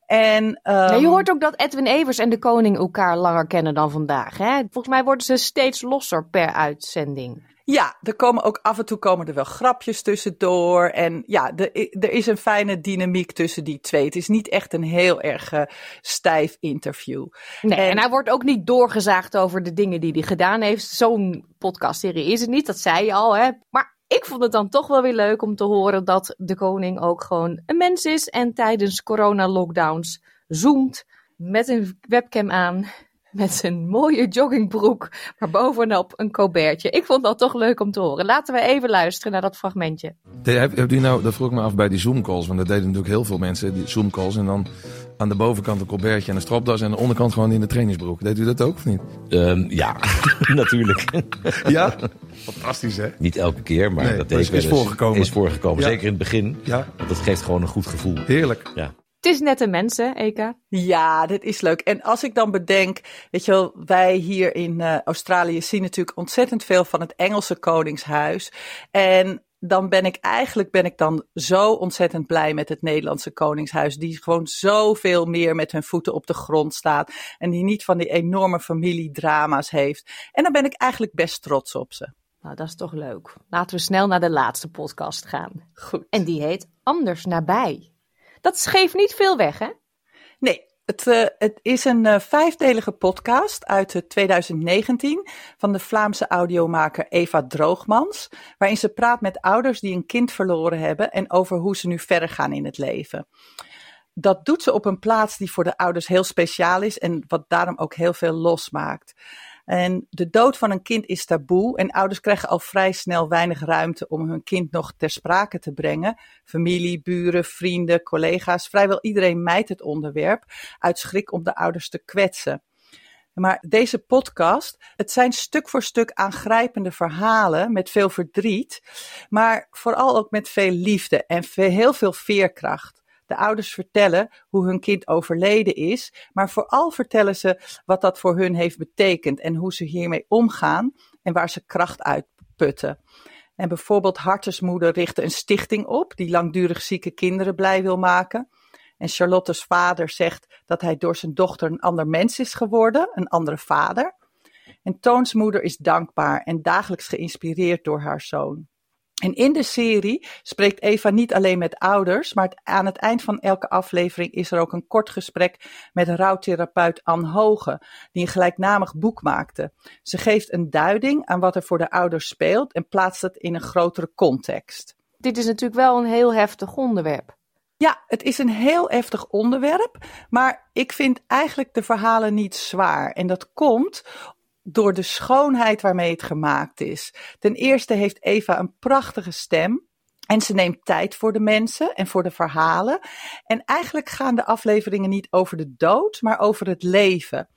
En, um... je hoort ook dat Edwin Evers en de koning elkaar langer kennen dan vandaag. Hè? Volgens mij worden ze steeds losser per uitzending. Ja, er komen ook af en toe komen er wel grapjes tussendoor. En ja, de, er is een fijne dynamiek tussen die twee. Het is niet echt een heel erg uh, stijf interview. Nee, en, en, hij wordt ook niet doorgezaagd over de dingen die hij gedaan heeft. Zo'n podcastserie is het niet, dat zei je al. Hè? Maar ik vond het dan toch wel weer leuk om te horen dat de koning ook gewoon een mens is. En tijdens corona-lockdowns zoomt met een webcam aan Met zijn mooie joggingbroek, maar bovenop een colbertje. Ik vond dat toch leuk om te horen. Laten we even luisteren naar dat fragmentje. Heb, heb u nou, dat vroeg ik me af bij die Zoom-calls, want dat deden natuurlijk heel veel mensen, die Zoom-calls. En dan aan de bovenkant een colbertje en een stropdas en aan de onderkant gewoon in de trainingsbroek. Deed u dat ook of niet? Um, ja, natuurlijk. ja? Fantastisch hè? Niet elke keer, maar Nee, dat deed is wel eens. voorgekomen. Is voorgekomen, Ja. zeker in het begin. Ja. Want dat geeft gewoon een goed gevoel. Heerlijk. Ja. Het is net een mens, hè, Eka? Ja, dit is leuk. En als ik dan bedenk, weet je wel, wij hier in eh, Australië zien natuurlijk ontzettend veel van het Engelse Koningshuis. En dan ben ik eigenlijk ben ik dan zo ontzettend blij met het Nederlandse Koningshuis. Die gewoon zoveel meer met hun voeten op de grond staat. En die niet van die enorme familiedrama's heeft. En dan ben ik eigenlijk best trots op ze. Nou, dat is toch leuk. Laten we snel naar de laatste podcast gaan. Goed. En die heet Anders nabij. Dat geeft niet veel weg, hè? Nee, het, eh, het is een eh, vijfdelige podcast uit eh, 2019 van de Vlaamse audiomaker Eva Droogmans, waarin ze praat met ouders die een kind verloren hebben en over hoe ze nu verder gaan in het leven. Dat doet ze op een plaats die voor de ouders heel speciaal is en wat daarom ook heel veel losmaakt. En de dood van een kind is taboe en ouders krijgen al vrij snel weinig ruimte om hun kind nog ter sprake te brengen. Familie, buren, vrienden, collega's, vrijwel iedereen mijt het onderwerp uit schrik om de ouders te kwetsen. Maar deze podcast, het zijn stuk voor stuk aangrijpende verhalen met veel verdriet, maar vooral ook met veel liefde en heel veel veerkracht. De ouders vertellen hoe hun kind overleden is, maar vooral vertellen ze wat dat voor hun heeft betekend en hoe ze hiermee omgaan en waar ze kracht uit putten. En bijvoorbeeld Hartesmoeder richtte een stichting op die langdurig zieke kinderen blij wil maken. En Charlotte's vader zegt dat hij door zijn dochter een ander mens is geworden, een andere vader. En Toons moeder is dankbaar en dagelijks geïnspireerd door haar zoon. En in de serie spreekt Eva niet alleen met ouders, maar aan het eind van elke aflevering is er ook een kort gesprek met rouwtherapeut Anne Hoge, die een gelijknamig boek maakte. Ze geeft een duiding aan wat er voor de ouders speelt en plaatst het in een grotere context. Dit is natuurlijk wel een heel heftig onderwerp. Ja, het is een heel heftig onderwerp, maar ik vind eigenlijk de verhalen niet zwaar. En dat komt door de schoonheid waarmee het gemaakt is. Ten eerste heeft Eva een prachtige stem. En ze neemt tijd voor de mensen en voor de verhalen. En eigenlijk gaan de afleveringen niet over de dood, maar over het leven.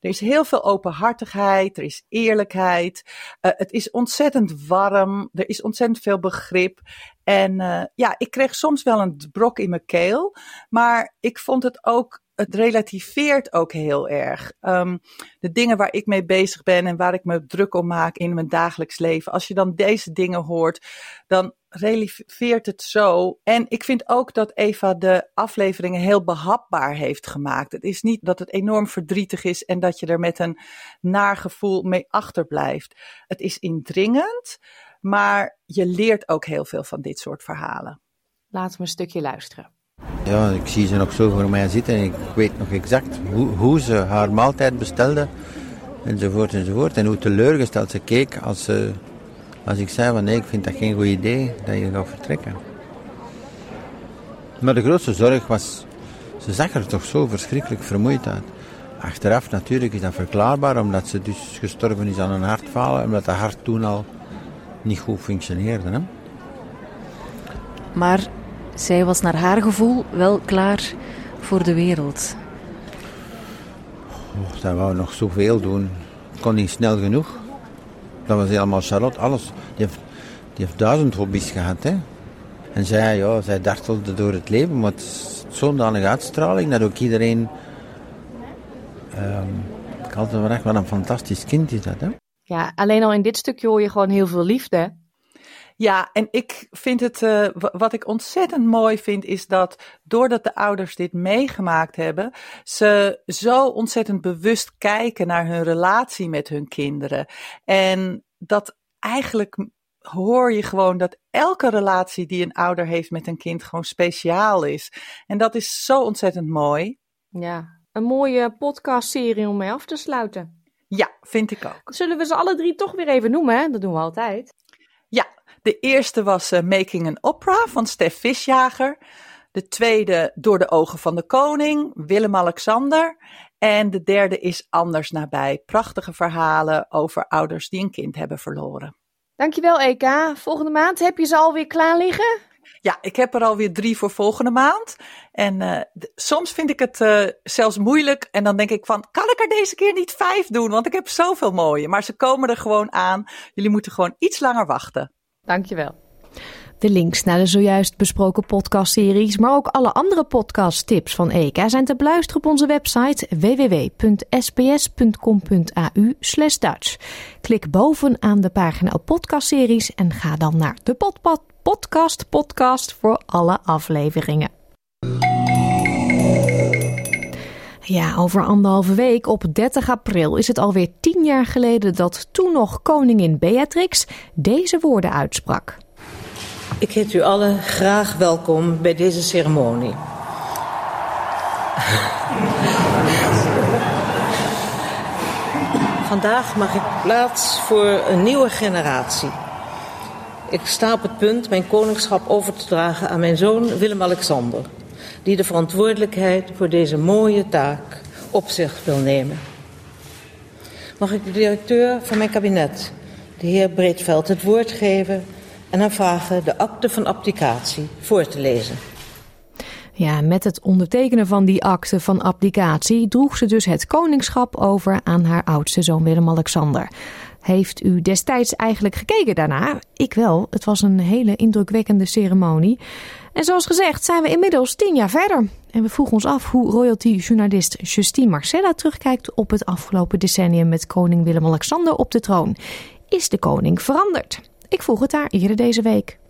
Er is heel veel openhartigheid, er is eerlijkheid. eh, het is ontzettend warm, er is ontzettend veel begrip. En eh, ja, ik kreeg soms wel een brok in mijn keel, maar ik vond het ook. Het relativeert ook heel erg. Ehm, de dingen waar ik mee bezig ben en waar ik me druk om maak in mijn dagelijks leven. Als je dan deze dingen hoort, dan relativeert het zo. En ik vind ook dat Eva de afleveringen heel behapbaar heeft gemaakt. Het is niet dat het enorm verdrietig is en dat je er met een naar gevoel mee achterblijft. Het is indringend, maar je leert ook heel veel van dit soort verhalen. Laten we een stukje luisteren. Ja, ik zie ze nog zo voor mij zitten en ik weet nog exact hoe, hoe ze haar maaltijd bestelde. Enzovoort enzovoort. En hoe teleurgesteld ze keek als, ze, als ik zei van nee, ik vind dat geen goed idee dat je gaat vertrekken. Maar de grootste zorg was, ze zag er toch zo verschrikkelijk vermoeid uit. Achteraf natuurlijk is dat verklaarbaar, omdat ze dus gestorven is aan een hartfalen, omdat dat hart toen al niet goed functioneerde. Hè? Maar zij was naar haar gevoel wel klaar voor de wereld. Oh, zij wou nog zoveel doen. Kon niet snel genoeg. Dat was helemaal Charlotte. Alles. Die heeft, die heeft duizend hobby's gehad. Hè? En zij, ja, zij dartelde door het leven. Maar het is zo'n danige uitstraling dat ook iedereen... ehm ik had wel echt wel een fantastisch kind is dat. Hè? Ja, alleen al in dit stukje hoor je gewoon heel veel liefde. Ja, en ik vind het, eh, wa- wat ik ontzettend mooi vind, is dat doordat de ouders dit meegemaakt hebben, ze zo ontzettend bewust kijken naar hun relatie met hun kinderen. En dat eigenlijk hoor je gewoon dat elke relatie die een ouder heeft met een kind gewoon speciaal is. En dat is zo ontzettend mooi. Ja, een mooie podcastserie om mee af te sluiten. Ja, vind ik ook. Zullen we ze alle drie toch weer even noemen? Hè? Dat doen we altijd. De eerste was eh, Making an Opera van Stef Visjager. De tweede Door de ogen van de koning, Willem-Alexander. En de derde is Anders nabij. Prachtige verhalen over ouders die een kind hebben verloren. Dankjewel Eka. Volgende maand heb je ze alweer klaar liggen? Ja, ik heb er alweer drie voor volgende maand. En uh, soms vind ik het uh, zelfs moeilijk. En dan denk ik van, kan ik er deze keer niet vijf doen? Want ik heb zoveel mooie. Maar ze komen er gewoon aan. Jullie moeten gewoon iets langer wachten. Dankjewel. De links naar de zojuist besproken podcastseries, maar ook alle andere podcasttips van EKA zijn te beluisteren op onze website www.sbs.com.au Dutch. Klik bovenaan de pagina op podcastseries en ga dan naar de podcast podcast voor alle afleveringen. Ja, over anderhalve week, op 30 april, is het alweer tien jaar geleden dat toen nog koningin Beatrix deze woorden uitsprak. Ik heet u allen graag welkom bij deze ceremonie. Vandaag mag ik plaats voor een nieuwe generatie. Ik sta op het punt mijn koningschap over te dragen aan mijn zoon Willem-Alexander, die de verantwoordelijkheid voor deze mooie taak op zich wil nemen. Mag ik de directeur van mijn kabinet, de heer Breedveld, het woord geven en hem vragen de akte van abdicatie voor te lezen. Ja, met het ondertekenen van die akte van abdicatie droeg ze dus het koningschap over aan haar oudste zoon Willem-Alexander. Heeft u destijds eigenlijk gekeken daarna? Ik wel. Het was een hele indrukwekkende ceremonie. En zoals gezegd zijn we inmiddels tien jaar verder. En we vroegen ons af hoe royalty-journalist Justine Marcella terugkijkt op het afgelopen decennium met koning Willem-Alexander op de troon. Is de koning veranderd? Ik vroeg het haar eerder deze week.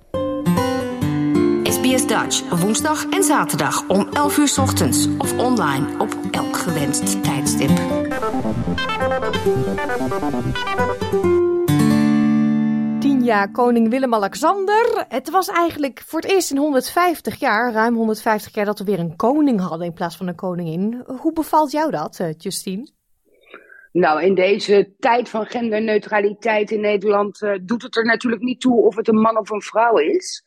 SBS Dutch, woensdag en zaterdag om 11 uur ochtends of online op elk gewenst tijdstip. Tien jaar koning Willem-Alexander. Het was eigenlijk voor het eerst in 150 jaar, ruim 150 jaar, dat we weer een koning hadden in plaats van een koningin. Hoe bevalt jou dat, eh, Justine? Nou, in deze tijd van genderneutraliteit in Nederland uh, doet het er natuurlijk niet toe of het een man of een vrouw is.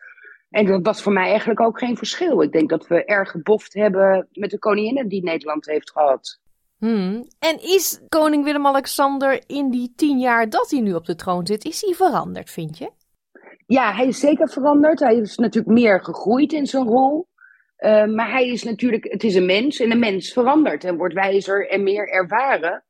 En dat was voor mij eigenlijk ook geen verschil. Ik denk dat we erg geboft hebben met de koninginnen die Nederland heeft gehad. Hmm. En is koning Willem-Alexander in die tien jaar dat hij nu op de troon zit, is hij veranderd, vind je? Ja, hij is zeker veranderd. Hij is natuurlijk meer gegroeid in zijn rol. Uh, maar hij is natuurlijk, het is een mens en een mens verandert en wordt wijzer en meer ervaren.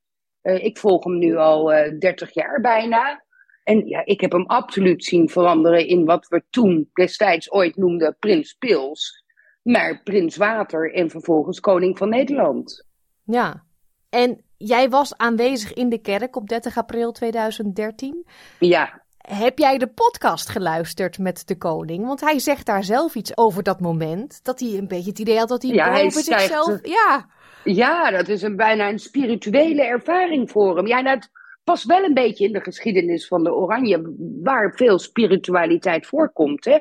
Uh, ik volg hem nu al uh, eh, 30 jaar bijna. En ja, ik heb hem absoluut zien veranderen in wat we toen destijds ooit noemden Prins Pils. Maar Prins Water en vervolgens Koning van Nederland. Ja, en jij was aanwezig in de kerk op 30 april 2013. Ja. Heb jij de podcast geluisterd met de koning? Want hij zegt daar zelf iets over dat moment. Dat hij een beetje het idee had dat hij ja, boven zichzelf... Ja. ja, dat is een, bijna een spirituele ervaring voor hem. Ja, dat past wel een beetje in de geschiedenis van de Oranje, waar veel spiritualiteit voorkomt. Hè?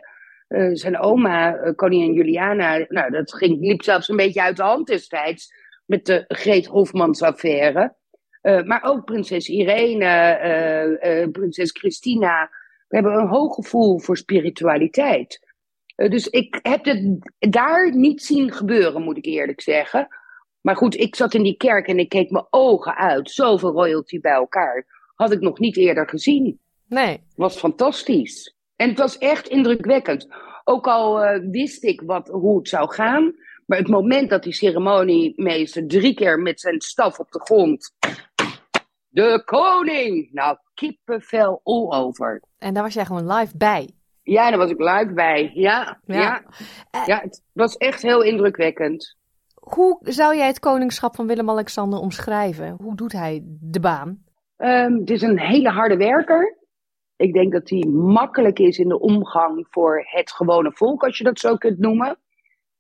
Uh, zijn oma, uh, koningin Juliana, nou, dat ging, liep zelfs een beetje uit de hand destijds met de Greet Hofmans affaire. Uh, maar ook prinses Irene, prinses Christina. We hebben een hoog gevoel voor spiritualiteit. dus ik heb het daar niet zien gebeuren, moet ik eerlijk zeggen. Maar goed, ik zat in die kerk en ik keek mijn ogen uit. Zoveel royalty bij elkaar. Had ik nog niet eerder gezien. Nee. Was fantastisch. En het was echt indrukwekkend. Ook al uh, wist ik wat, hoe het zou gaan. Maar het moment dat die ceremoniemeester drie keer met zijn staf op de grond. De koning! Nou, kippenvel all over. En daar was jij gewoon live bij? Ja, daar was ik live bij. Ja, ja. ja. ja het was echt heel indrukwekkend. Hoe zou jij het koningschap van Willem-Alexander omschrijven? Hoe doet hij de baan? Um, het is een hele harde werker. Ik denk dat hij makkelijk is in de omgang voor het gewone volk, als je dat zo kunt noemen.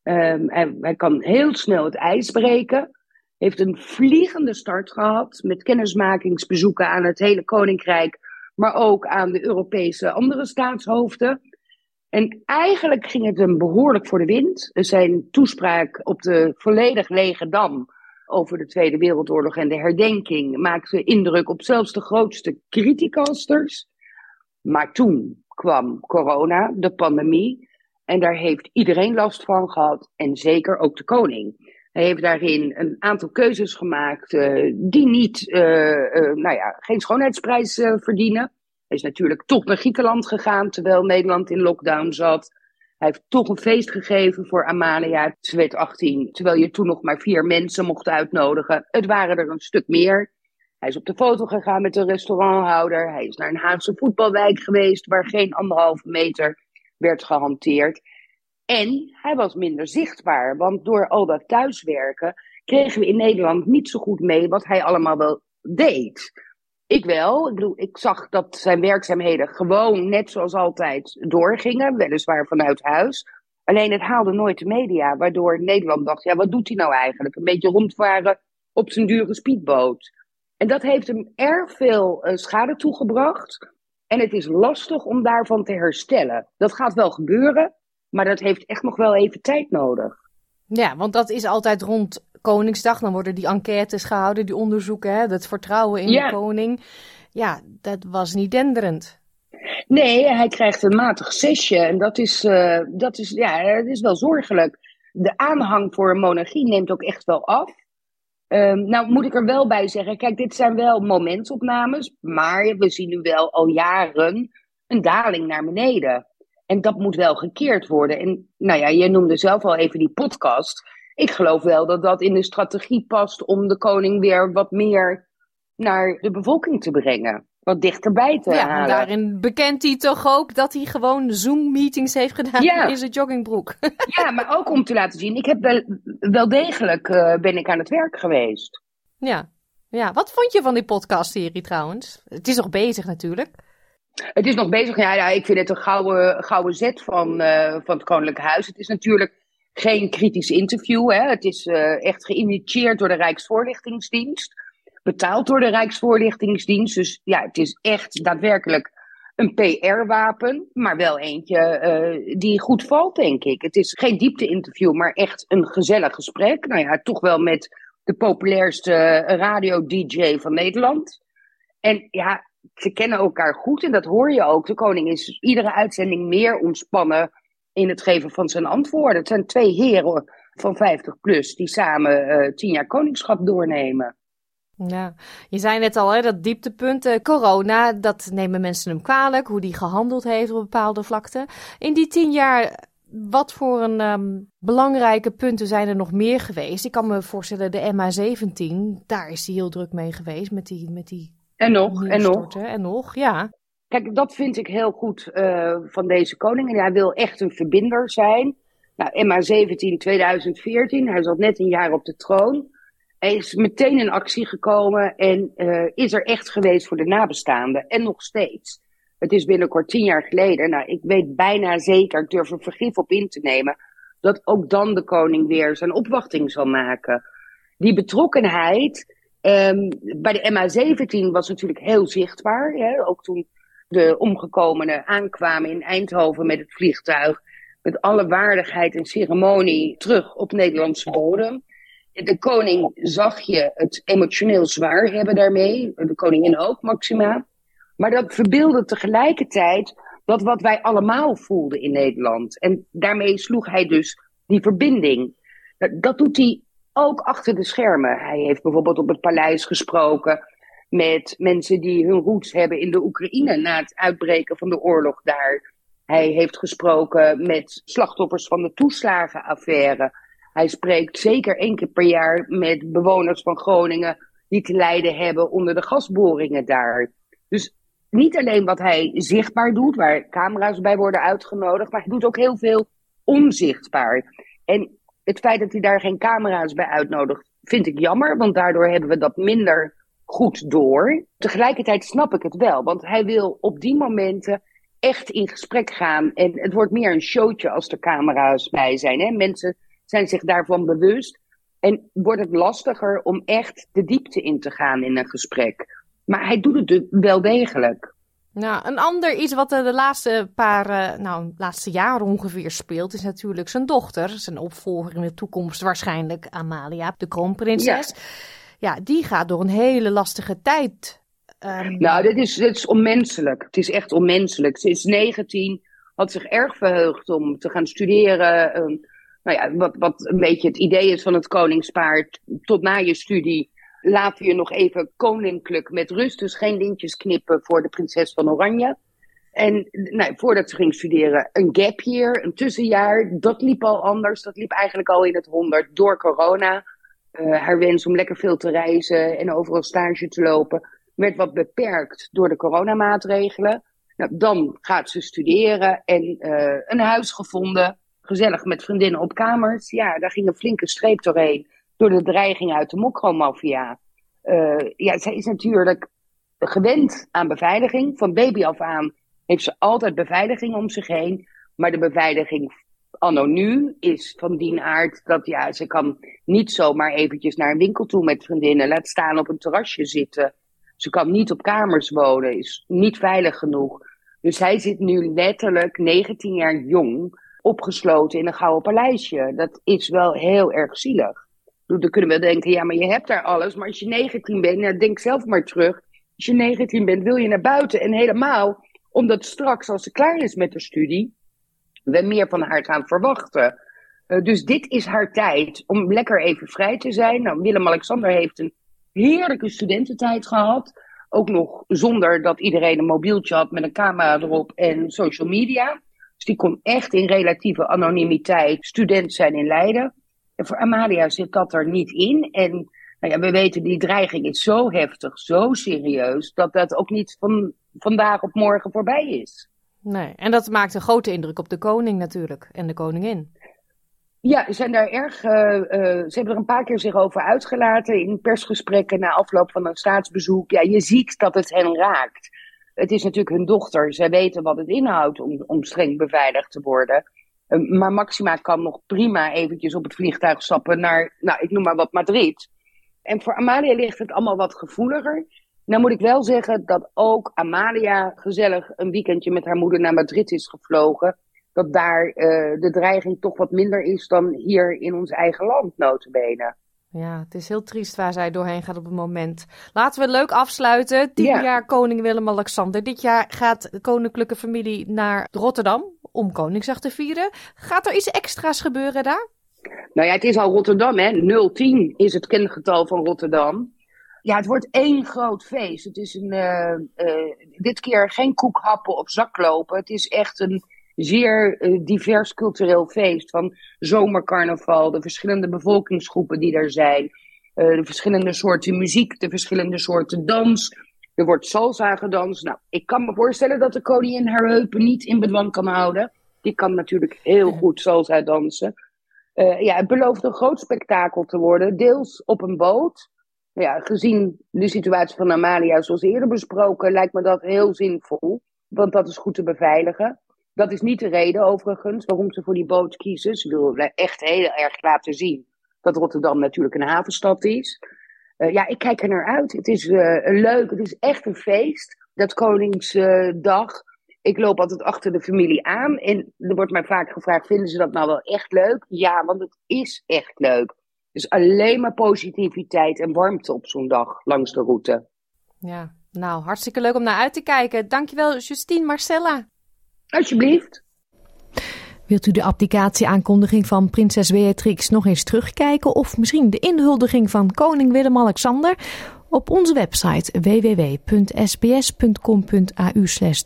Um, hij, hij, kan heel snel het ijs breken. Heeft een vliegende start gehad met kennismakingsbezoeken aan het hele koninkrijk, maar ook aan de Europese andere staatshoofden. En eigenlijk ging het hem behoorlijk voor de wind. Zijn toespraak op de volledig lege dam over de Tweede Wereldoorlog en de herdenking maakte indruk op zelfs de grootste criticasters. Maar toen kwam corona, de pandemie, en daar heeft iedereen last van gehad en zeker ook de koning. Hij heeft daarin een aantal keuzes gemaakt uh, die niet, uh, uh, nou ja, geen schoonheidsprijs verdienen. Hij is natuurlijk toch naar Griekenland gegaan terwijl Nederland in lockdown zat. Hij heeft toch een feest gegeven voor Amalia. Ze werd 18, terwijl je toen nog maar vier mensen mocht uitnodigen. Het waren er een stuk meer. Hij is op de foto gegaan met de restauranthouder. Hij is naar een Haagse voetbalwijk geweest waar geen anderhalve meter werd gehanteerd. En hij was minder zichtbaar, want door al dat thuiswerken kregen we in Nederland niet zo goed mee wat hij allemaal wel deed. Ik wel. Ik bedoel, ik zag dat zijn werkzaamheden gewoon net zoals altijd doorgingen, weliswaar vanuit huis. Alleen het haalde nooit de media, waardoor Nederland dacht, ja, wat doet hij nou eigenlijk? Een beetje rondvaren op zijn dure speedboot. En dat heeft hem erg veel uh, schade toegebracht. En het is lastig om daarvan te herstellen. Dat gaat wel gebeuren, maar dat heeft echt nog wel even tijd nodig. Ja, want dat is altijd rond Koningsdag. Dan worden die enquêtes gehouden, die onderzoeken, hè, het vertrouwen in de koning. Ja, dat was niet denderend. Nee, hij krijgt een matig zesje. En dat is, uh, dat is, ja, dat is wel zorgelijk. De aanhang voor een monarchie neemt ook echt wel af. Um, nou moet ik er wel bij zeggen, kijk, dit zijn wel momentopnames, maar we zien nu wel al jaren een daling naar beneden. En dat moet wel gekeerd worden. En nou ja, je noemde zelf al even die podcast. Ik geloof wel dat dat in de strategie past om de koning weer wat meer naar de bevolking te brengen. Wat dichterbij te ja, halen. Ja, daarin bekent hij toch ook dat hij gewoon Zoom-meetings heeft gedaan ja. in zijn joggingbroek. ja, maar ook om te laten zien, ik heb wel, wel degelijk uh, ben ik aan het werk geweest. Ja. ja, wat vond je van die podcastserie trouwens? Het is nog bezig natuurlijk. Het is nog bezig. Ja, ja ik vind het een gouden, gouden zet van, uh, van het Koninklijk Huis. Het is natuurlijk geen kritisch interview. Hè. Het is uh, echt geïnitieerd door de Rijksvoorlichtingsdienst. Betaald door de Rijksvoorlichtingsdienst. Dus ja, het is echt daadwerkelijk een PR-wapen. Maar wel eentje uh, die goed valt, denk ik. Het is geen diepte-interview, maar echt een gezellig gesprek. Nou ja, toch wel met de populairste radio-dj van Nederland. En ja, ze kennen elkaar goed en dat hoor je ook. De koning is iedere uitzending meer ontspannen in het geven van zijn antwoorden. Het zijn twee heren van 50 plus die samen uh, tien jaar koningschap doornemen. Ja, je zei net al, hè, dat dieptepunt, uh, corona, dat nemen mensen hem kwalijk, hoe die gehandeld heeft op bepaalde vlakten. In die tien jaar, wat voor een um, belangrijke punten zijn er nog meer geweest? Ik kan me voorstellen, de MA17, daar is hij heel druk mee geweest met die, met die en nog, en nog. En nog, ja. Kijk, dat vind ik heel goed uh, van deze koning. En hij wil echt een verbinder zijn. Nou, MA17 2014, hij zat net een jaar op de troon. Hij is meteen in actie gekomen en uh, is er echt geweest voor de nabestaanden. En nog steeds. Het is binnenkort tien jaar geleden. Nou, ik weet bijna zeker, ik durf er vergif op in te nemen, dat ook dan de koning weer zijn opwachting zal maken. Die betrokkenheid Um, bij de MH17 was natuurlijk heel zichtbaar. Hè? Ook toen de omgekomenen aankwamen in Eindhoven met het vliegtuig. Met alle waardigheid en ceremonie terug op Nederlandse bodem. De koning zag je het emotioneel zwaar hebben daarmee. De koningin ook, Maxima. Maar dat verbeelde tegelijkertijd dat wat wij allemaal voelden in Nederland. En daarmee sloeg hij dus die verbinding. Dat doet hij ook achter de schermen. Hij heeft bijvoorbeeld op het paleis gesproken met mensen die hun roots hebben in de Oekraïne na het uitbreken van de oorlog daar. Hij heeft gesproken met slachtoffers van de toeslagenaffaire. Hij spreekt zeker één keer per jaar met bewoners van Groningen die te lijden hebben onder de gasboringen daar. Dus niet alleen wat hij zichtbaar doet, waar camera's bij worden uitgenodigd, maar hij doet ook heel veel onzichtbaar. En het feit dat hij daar geen camera's bij uitnodigt, vind ik jammer, want daardoor hebben we dat minder goed door. Tegelijkertijd snap ik het wel, want hij wil op die momenten echt in gesprek gaan. En het wordt meer een showtje als er camera's bij zijn. Hè? Mensen zijn zich daarvan bewust. En wordt het lastiger om echt de diepte in te gaan in een gesprek. Maar hij doet het wel degelijk. Nou, een ander iets wat de laatste paar, uh, nou, laatste jaren ongeveer speelt, is natuurlijk zijn dochter, zijn opvolger in de toekomst waarschijnlijk, Amalia, de kroonprinses. Ja, ja die gaat door een hele lastige tijd. Um... Nou, dit is, dit is onmenselijk. Het is echt onmenselijk. Ze is 19, had zich erg verheugd om te gaan studeren, een nou ja, wat, wat een beetje het idee is van het koningspaard, tot na je studie laten je nog even koninklijk met rust. Dus geen lintjes knippen voor de prinses van Oranje. En nou, voordat ze ging studeren, een gap year, een tussenjaar. Dat liep al anders. Dat liep eigenlijk al in het honderd door corona. Uh, haar wens om lekker veel te reizen en overal stage te lopen werd wat beperkt door de coronamaatregelen. Nou, dan gaat ze studeren en uh, een huis gevonden. Gezellig met vriendinnen op kamers. Ja, daar ging een flinke streep doorheen. Door de dreiging uit de mokromafia. Uh, ja, zij is natuurlijk gewend aan beveiliging. Van baby af aan heeft ze altijd beveiliging om zich heen. Maar de beveiliging anno nu is van die aard dat ja, ze kan niet zomaar eventjes naar een winkel toe met vriendinnen. Laat staan op een terrasje zitten. Ze kan niet op kamers wonen, is niet veilig genoeg. Dus hij zit nu letterlijk 19 jaar jong, opgesloten in een gouden paleisje. Dat is wel heel erg zielig. Dan kunnen we denken, ja, maar je hebt daar alles. Maar als je 19 bent, nou, denk zelf maar terug. Als je 19 bent, wil je naar buiten. En helemaal omdat straks, als ze klaar is met de studie, we meer van haar gaan verwachten. Uh, dus dit is haar tijd om lekker even vrij te zijn. Nou, Willem-Alexander heeft een heerlijke studententijd gehad. Ook nog zonder dat iedereen een mobieltje had met een camera erop en social media. Dus die kon echt in relatieve anonimiteit student zijn in Leiden. En voor Amalia zit dat er niet in. En nou ja, we weten, die dreiging is zo heftig, zo serieus, dat dat ook niet van vandaag op morgen voorbij is. Nee, en dat maakt een grote indruk op de koning natuurlijk en de koningin. Ja, ze zijn daar erg. Uh, uh, ze hebben er een paar keer zich over uitgelaten in persgesprekken na afloop van een staatsbezoek. Ja, je ziet dat het hen raakt. Het is natuurlijk hun dochter. Zij weten wat het inhoudt om, om streng beveiligd te worden. Uh, maar Maxima kan nog prima eventjes op het vliegtuig stappen naar, nou, ik noem maar wat Madrid. En voor Amalia ligt het allemaal wat gevoeliger. Nou moet ik wel zeggen dat ook Amalia gezellig een weekendje met haar moeder naar Madrid is gevlogen dat daar uh, de dreiging toch wat minder is dan hier in ons eigen land, notabene. Ja, het is heel triest waar zij doorheen gaat op het moment. Laten we leuk afsluiten. Tien jaar koning Willem-Alexander. Dit jaar gaat de koninklijke familie naar Rotterdam om Koningsdag te vieren. Gaat er iets extra's gebeuren daar? Nou ja, het is al Rotterdam, hè. 010 is het kengetal van Rotterdam. Ja, het wordt één groot feest. Het is een, uh, uh, dit keer geen koekhappen op zaklopen. Het is echt een zeer uh, divers cultureel feest. Van zomercarnaval, de verschillende bevolkingsgroepen die er zijn. De verschillende soorten muziek, de verschillende soorten dans. Er wordt salsa gedanst. Nou, ik kan me voorstellen dat de koningin haar heupen niet in bedwang kan houden. Die kan natuurlijk heel goed salsa dansen. Ja, het belooft een groot spektakel te worden. Deels op een boot. Ja, gezien de situatie van Amalia, zoals eerder besproken, lijkt me dat heel zinvol. Want dat is goed te beveiligen. Dat is niet de reden overigens waarom ze voor die boot kiezen. Ze willen echt heel erg laten zien dat Rotterdam natuurlijk een havenstad is. Uh, ja, ik kijk er naar uit. Het is uh, leuk, het is echt een feest. Dat Koningsdag. ik loop altijd achter de familie aan. En er wordt mij vaak gevraagd, vinden ze dat nou wel echt leuk? Ja, want het is echt leuk. Dus alleen maar positiviteit en warmte op zo'n dag langs de route. Ja, nou, hartstikke leuk om naar uit te kijken. Dankjewel, Justine Marcella. Alsjeblieft. Wilt u de applicatieaankondiging van prinses Beatrix nog eens terugkijken of misschien de inhuldiging van koning Willem-Alexander? Op onze website www.sbs.com.au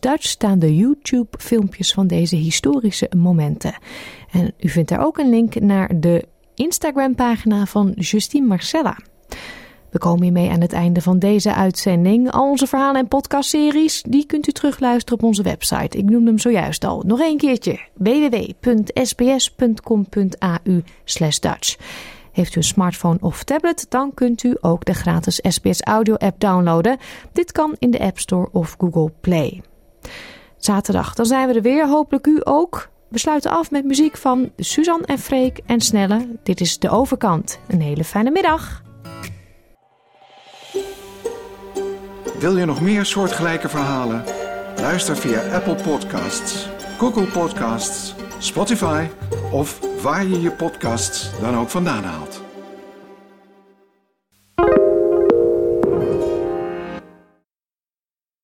Dutch staan de YouTube-filmpjes van deze historische momenten. En u vindt daar ook een link naar de Instagram-pagina van Justine Marcella. We komen hiermee aan het einde van deze uitzending. Al onze verhalen en podcastseries die kunt u terugluisteren op onze website. Ik noemde hem zojuist al. Nog een keertje. www.sbs.com.au Dutch. Heeft u een smartphone of tablet, dan kunt u ook de gratis SBS Audio app downloaden. Dit kan in de App Store of Google Play. Zaterdag, dan zijn we er weer. Hopelijk u ook. We sluiten af met muziek van Suzanne en Freek en Snelle. Dit is De Overkant. Een hele fijne middag. Wil je nog meer soortgelijke verhalen? Luister via Apple Podcasts, Google Podcasts, Spotify of waar je je podcasts dan ook vandaan haalt.